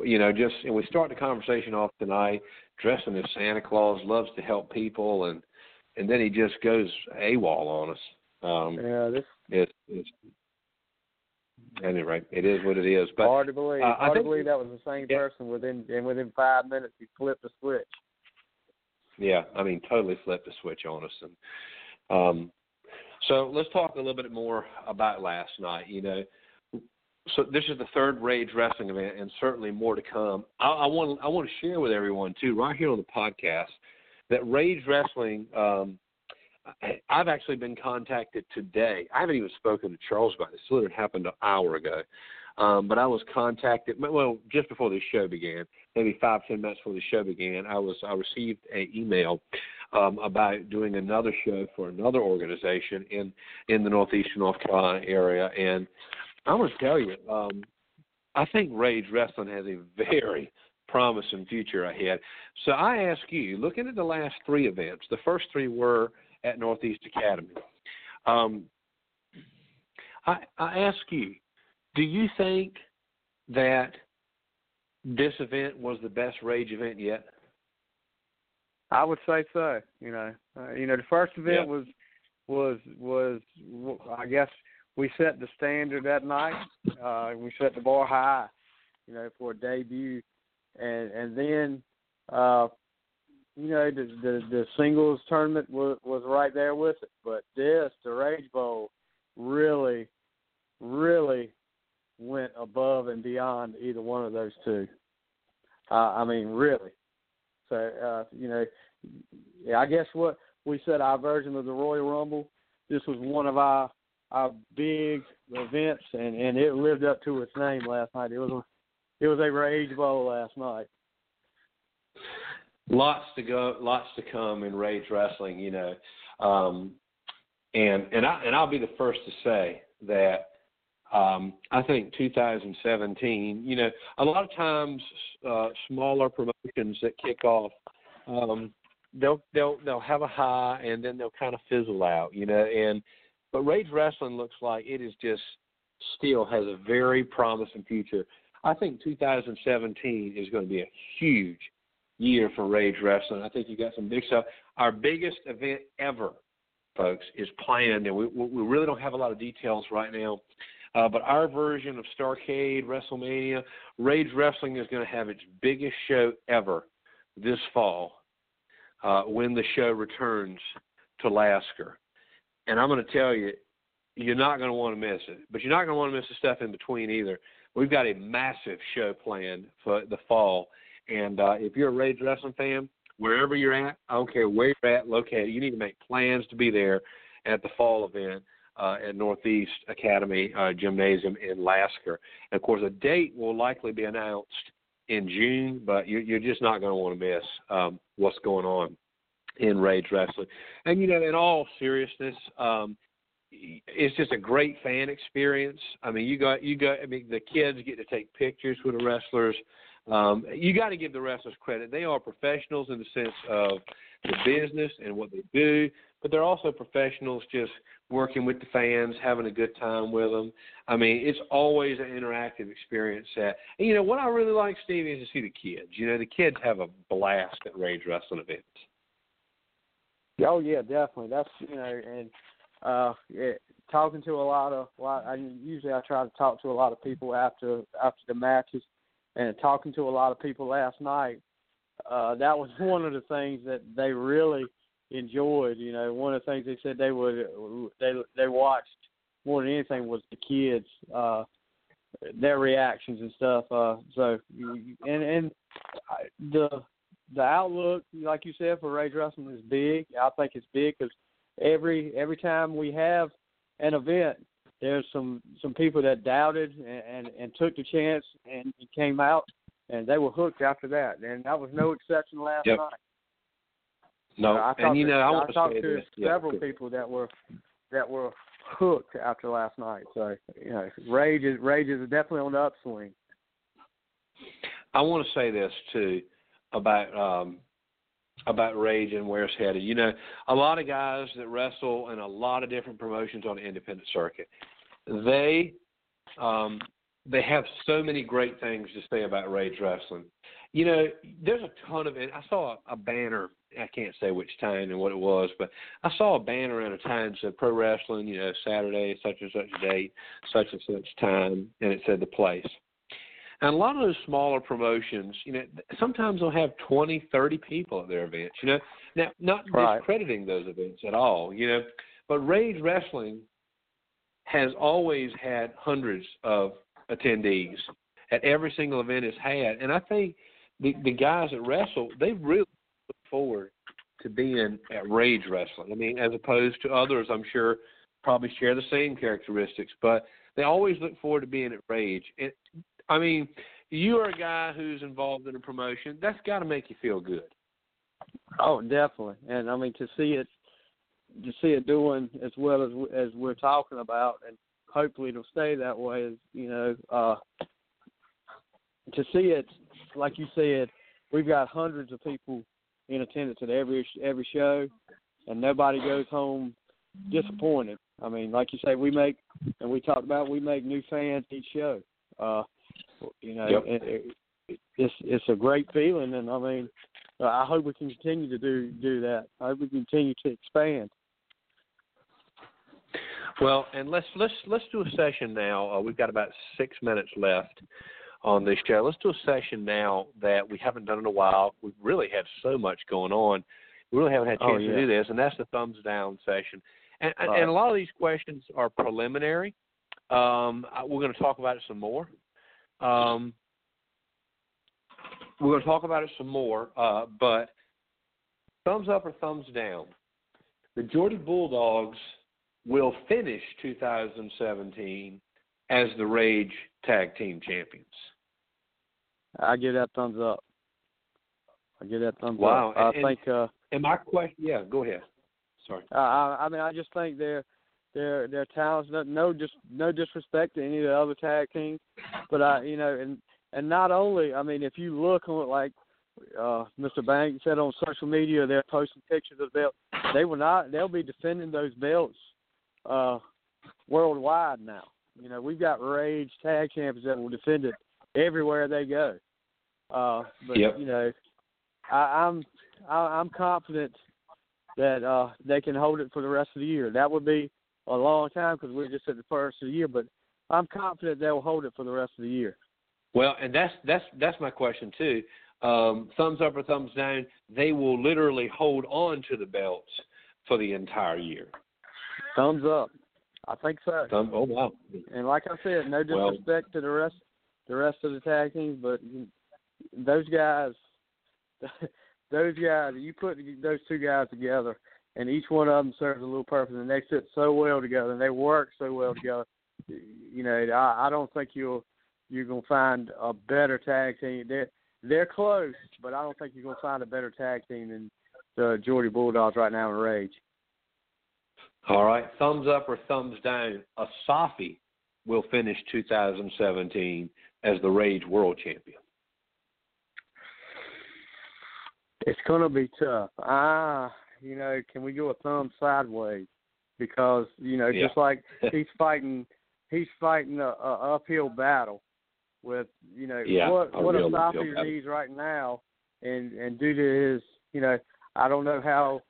you know, just and we start the conversation off tonight dressing as Santa Claus, loves to help people, and and then he just goes AWOL on us. Um, yeah, this it, it's anyway, it is what it is. But hard to believe. uh, I hard to believe that was the same Yeah. person within and within five minutes he flipped the switch. Yeah, I mean, totally flipped the switch on us. And um, so let's talk a little bit more about last night. You know, so this is the third Rage Wrestling event, and certainly more to come. I, I want I want to share with everyone too, right here on the podcast, that Rage Wrestling. Um, I've actually been contacted today. I haven't even spoken to Charles about this. It literally happened an hour ago. Um, but I was contacted. Well, just before the show began, maybe five ten minutes before the show began, I was I received an email um, about doing another show for another organization in in the northeastern North Carolina area, and I want to tell you, um, I think Rage Wrestling has a very promising future ahead. So I ask you, looking at the last three events, the first three were at Northeast Academy. Um, I, I ask you, do you think that this event was the best Rage event yet? I would say so. You know, uh, you know, the first event Yeah. was was was I guess we set the standard that night. Uh, we set the bar high, you know, for a debut, and and then, uh, you know, the the, the singles tournament was was right there with it. But this, the Rage Bowl, really, really went above and beyond either one of those two. Uh, I mean, really. So uh, you know, yeah, I guess what we said our version of the Royal Rumble. This was one of our our big events, and and it lived up to its name last night. It was it was a rage bowl last night. lots to go, lots to come in Rage Wrestling, you know. Um, and and I and I'll be the first to say that um, I think 2017. You know, a lot of times uh, smaller promotions that kick off, um, they'll they'll they'll have a high and then they'll kind of fizzle out. You know, and but Rage Wrestling looks like it is just still has a very promising future. I think 2017 is going to be a huge year for Rage Wrestling. I think you got some big stuff. Our biggest event ever, folks, is planned, and we we really don't have a lot of details right now. Uh, but our version of Starcade WrestleMania, Rage Wrestling is going to have its biggest show ever this fall uh, when the show returns to Lasker, and I'm going to tell you, you're not going to want to miss it. But you're not going to want to miss the stuff in between either. We've got a massive show planned for the fall, and uh, if you're a Rage Wrestling fan, wherever you're at, I don't care where you're at, located, you need to make plans to be there at the fall event uh, at Northeast Academy uh, Gymnasium in Lasker. And of course, a date will likely be announced in June, but you, you're just not going to want to miss um, what's going on in Rage Wrestling. And you know, in all seriousness, um, it's just a great fan experience. I mean, you got you got. I mean, the kids get to take pictures with the wrestlers. Um, you got to give the wrestlers credit. They are professionals in the sense of the business and what they do, but they're also professionals just working with the fans, having a good time with them. I mean, it's always an interactive experience. That, and you know what I really like, Stevie, is to see the kids. You know, the kids have a blast at Rage Wrestling events. Oh yeah, definitely. That's you know, and uh, it, talking to a lot of, lot. I usually I try to talk to a lot of people after after the matches, and talking to a lot of people last night. Uh, that was one of the things that they really enjoyed. You know, one of the things they said they would they they watched more than anything was the kids, uh, their reactions and stuff. Uh, so and and the the outlook, like you said, for Rage Wrestling is big. I think it's big because every every time we have an event, there's some some people that doubted and and, and took the chance and came out and they were hooked after that. And that was no exception last yep. night. No, I and you know, to, I want I talked to, yeah, several good. people that were that were hooked after last night. So you know, rage is rage is definitely on the upswing. I want to say this too about um about Rage and where it's headed. You know, a lot of guys that wrestle in a lot of different promotions on the independent circuit, they um they have so many great things to say about Rage Wrestling. You know, there's a ton of it. I saw a, a banner. I can't say which time and what it was, but I saw a banner at a time that said Pro Wrestling. You know, Saturday, such and such date, such and such time, and it said the place. And a lot of those smaller promotions, you know, sometimes they'll have twenty, thirty people at their events. You know, now not Right. discrediting those events at all. You know, but Rage Wrestling has always had hundreds of attendees at every single event it's had, and I think the the guys that wrestle they really look forward to being at Rage Wrestling. I mean, as opposed to others, I'm sure probably share the same characteristics, but they always look forward to being at Rage. And I mean, you are a guy who's involved in a promotion. That's got to make you feel good. Oh, definitely. And I mean to see it to see it doing as well as as we're talking about, and hopefully it'll stay that way. Is you know uh, to see it like you said, we've got hundreds of people in attendance at every every show, and nobody goes home disappointed. I mean, like you say, we make and we talked about we make new fans each show. Uh, you know, Yep. it, it, it's it's a great feeling, and I mean, uh, I hope we can continue to do do that. I hope we continue to expand. Well, and let's let's let's do a session now. Uh, we've got about six minutes left on this show. Let's do a session now that we haven't done in a while. We've really had so much going on. We really haven't had a chance Oh, to do this, and that's the thumbs down session. And, and a lot of these questions are preliminary. Um, we're going to talk about it some more. Um, we're going to talk about it some more, uh, but thumbs up or thumbs down. The Geordie Bulldogs will finish 2017 as the Rage Tag Team Champions. I give that thumbs up. I give that thumbs Wow, up. I and- think. uh And my question, yeah, go ahead. Sorry. I, I I mean, I just think they're they're they're talents. No, no, just no disrespect to any of the other tag teams, but I, you know, and and not only, I mean, if you look on like uh Mr. Banks said on social media, they're posting pictures of the belt. They will not. They'll be defending those belts uh worldwide now. You know, we've got Rage tag champions that will defend it everywhere they go. Uh, but Yep. you know, I, I'm I, I'm confident that uh they can hold it for the rest of the year. That would be a long time because we're just at the first of the year, but I'm confident they'll hold it for the rest of the year. Well, and that's that's that's my question too. Um, thumbs up or thumbs down? They will literally hold on to the belts for the entire year? Thumbs up. I think so. Thumb, oh wow. And like I said, no Well- disrespect to the rest the rest of the tag teams, but those guys, those guys, you put those two guys together, and each one of them serves a little purpose, and they fit so well together, and they work so well together. You know, I, I don't think you'll you're gonna find a better tag team. They're they're close, but I don't think you're gonna find a better tag team than the Geordie Bulldogs right now in Rage. All right, thumbs up or thumbs down. Asafi will finish 2017 as the Rage World Champion. It's gonna be tough. Ah, you know, can we go a thumb sideways? Because you know, Yeah. just like he's fighting, he's fighting a, a uphill battle with you know Yeah, what what Asafi needs right now, and and due to his, you know, I don't know how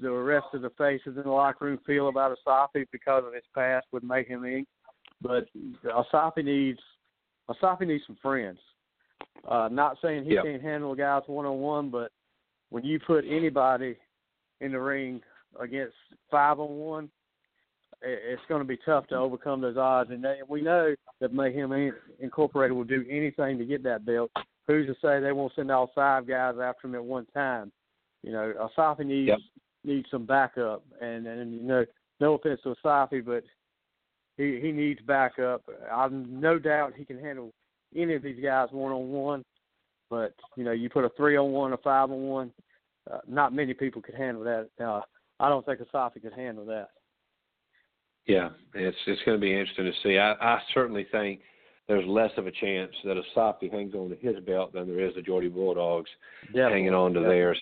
the rest of the faces in the locker room feel about Asafi because of his past with Mayhem Inc. But Asafi needs Asafi needs some friends. Uh, not saying he Yep. can't handle guys one on one, but when you put anybody in the ring against five on one, it's going to be tough to overcome those odds. And they, we know that Mayhem Incorporated will do anything to get that belt. Who's to say they won't send all five guys after him at one time? You know, Asafi needs Yep. needs some backup, and and you know, no offense to Asafi, but he he needs backup. I'm no doubt he can handle any of these guys one on one. But you know, you put a three on one, a five on one. Uh, not many people could handle that. Uh, I don't think Asafi could handle that. Yeah, it's it's going to be interesting to see. I, I certainly think there's less of a chance that Asafi hangs on to his belt than there is the Geordie Bulldogs hanging on to theirs.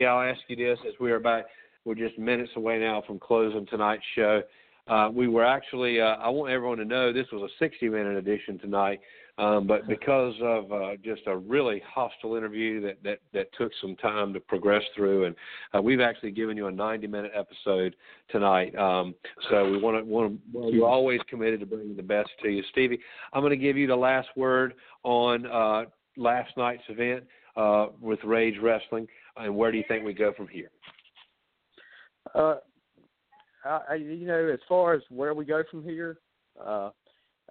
Yeah, I'll ask you this as we are about we're just minutes away now from closing tonight's show. Uh, we were actually uh, I want everyone to know this was a 60 minute edition tonight, um, but because of uh, just a really hostile interview that, that that took some time to progress through, and uh, we've actually given you a 90 minute episode tonight. Um, so we want to want to we're always committed to bringing the best to you, Stevie. I'm going to give you the last word on uh, last night's event uh, with Rage Wrestling, and where do you think we go from here? Uh, I, I, you know, as far as where we go from here, uh,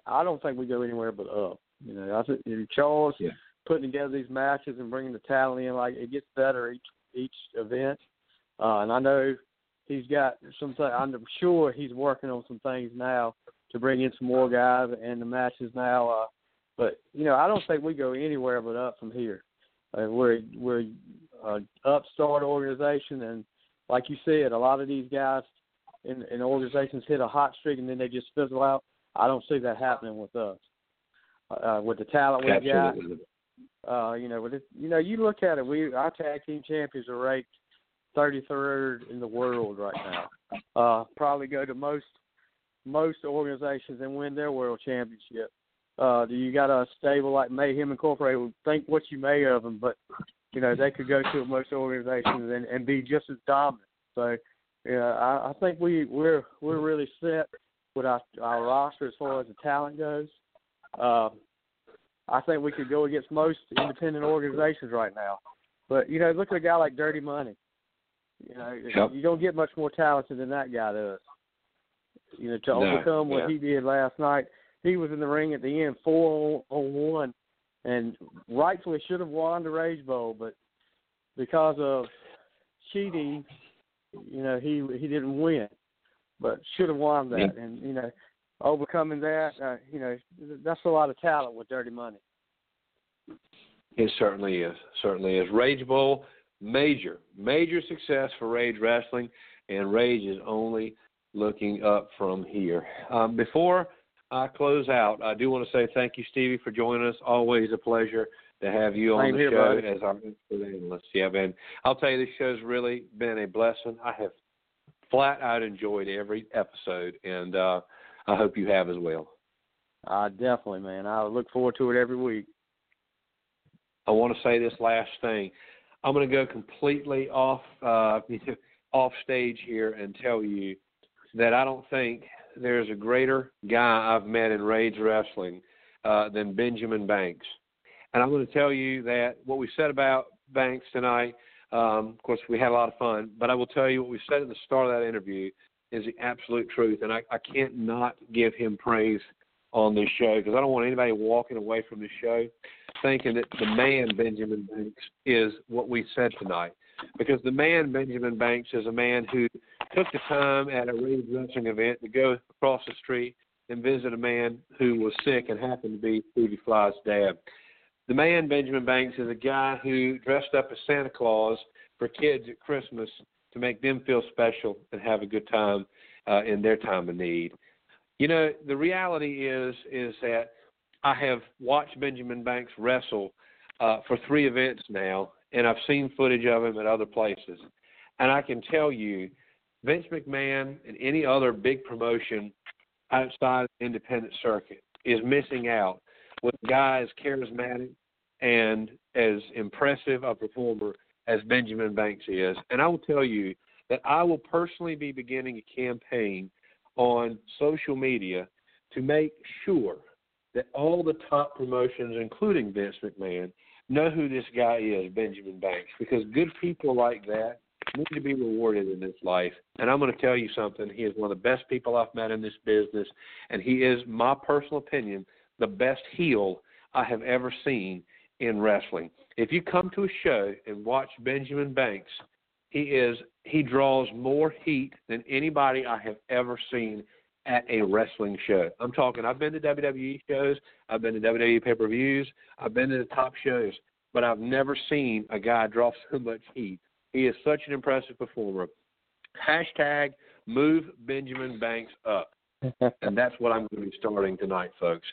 I don't think we go anywhere but up. You know, I think you know, Charles Yeah. putting together these matches and bringing the talent in, like it gets better each each event. Uh, and I know he's got some. th- I'm sure he's working on some things now to bring in some more guys and the matches now. Uh, but you know, I don't think we go anywhere but up from here. Uh, we're we're an upstart organization, and like you said, a lot of these guys in, in organizations hit a hot streak and then they just fizzle out. I don't see that happening with us. Uh, with the talent we got, uh, you know, with it, you know, you look at it. We our tag team champions are ranked 33rd in the world right now. Uh, probably go to most most organizations and win their world championship. Uh, you got a stable like Mayhem Incorporated. Think what you may of them, but you know they could go to most organizations and, and be just as dominant. So, yeah, I, I think we we're we're really set with our our roster as far as the talent goes. Um, I think we could go against most independent organizations right now. But you know, look at a guy like Dirty Money. You know, Yep. you don't get much more talented than that guy does. You know, to No, overcome what yeah. he did last night, he was in the ring at the end four on one, and rightfully should have won the Rage Bowl, but because of cheating, you know, he he didn't win, but should have won that. And you know, overcoming that, uh, you know, that's a lot of talent with Dirty Money. It certainly is. Certainly is. Rage Bowl, major, major success for Rage Wrestling, and Rage is only looking up from here. Um, before I close out, I do want to say thank you, Stevie, for joining us. Always a pleasure to have you on Same the here, show buddy. as our expert analyst. Yeah, man. I'll tell you, this show's really been a blessing. I have flat out enjoyed every episode, and uh, I hope you have as well. Uh, definitely, man. I look forward to it every week. I want to say this last thing. I'm going to go completely off uh, off stage here and tell you that I don't think there's a greater guy I've met in Rage Wrestling uh, than Benjamin Banks. And I'm going to tell you that what we said about Banks tonight, Um, of course, we had a lot of fun, but I will tell you what we said at the start of that interview is the absolute truth, and I, I can't not give him praise on this show because I don't want anybody walking away from this show thinking that the man Benjamin Banks is what we said tonight. Because the man Benjamin Banks is a man who took the time at a Rage wrestling event to go across the street and visit a man who was sick and happened to be Stevie Fly's dad. The man Benjamin Banks is a guy who dressed up as Santa Claus for kids at Christmas to make them feel special and have a good time uh, in their time of need. You know, the reality is is that I have watched Benjamin Banks wrestle uh, for three events now, and I've seen footage of him at other places. And I can tell you, Vince McMahon and any other big promotion outside the independent circuit is missing out with a guy as charismatic and as impressive a performer as Benjamin Banks is. And I will tell you that I will personally be beginning a campaign on social media to make sure that all the top promotions, including Vince McMahon, know who this guy is, Benjamin Banks, because good people like that need to be rewarded in this life. And I'm going to tell you something. He is one of the best people I've met in this business, and he is, my personal opinion, the best heel I have ever seen in wrestling. If you come to a show and watch Benjamin Banks, he is he draws more heat than anybody I have ever seen at a wrestling show. I'm talking I've been to WWE shows, I've been to WWE pay-per-views, I've been to the top shows, but I've never seen a guy draw so much heat. He is such an impressive performer. Hashtag move Benjamin Banks up. and that's what I'm going to be starting tonight, folks.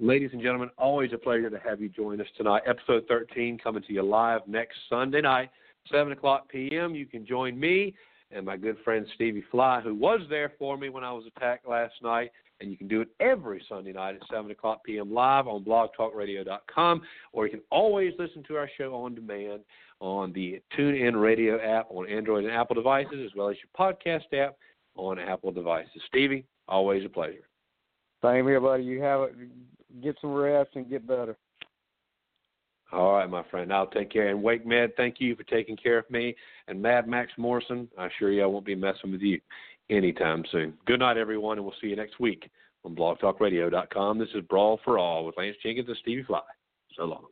Ladies and gentlemen, always a pleasure to have you join us tonight. Episode 13 coming to you live next Sunday night, 7 o'clock p.m. You can join me and my good friend Stevie Fly, who was there for me when I was attacked last night. And you can do it every Sunday night at 7 o'clock p.m. live on blogtalkradio.com, or you can always listen to our show on demand on the TuneIn Radio app on Android and Apple devices, as well as your podcast app on Apple devices. Stevie, always a pleasure. Same here, buddy. You have it. Get some rest and get better. All right, my friend. I'll take care. And WakeMed, thank you for taking care of me. And Mad Max Morrison, I assure you I won't be messing with you anytime soon. Good night, everyone, and we'll see you next week on blogtalkradio.com. This is Brawl for All with Lance Jenkins and Stevie Fly. So long.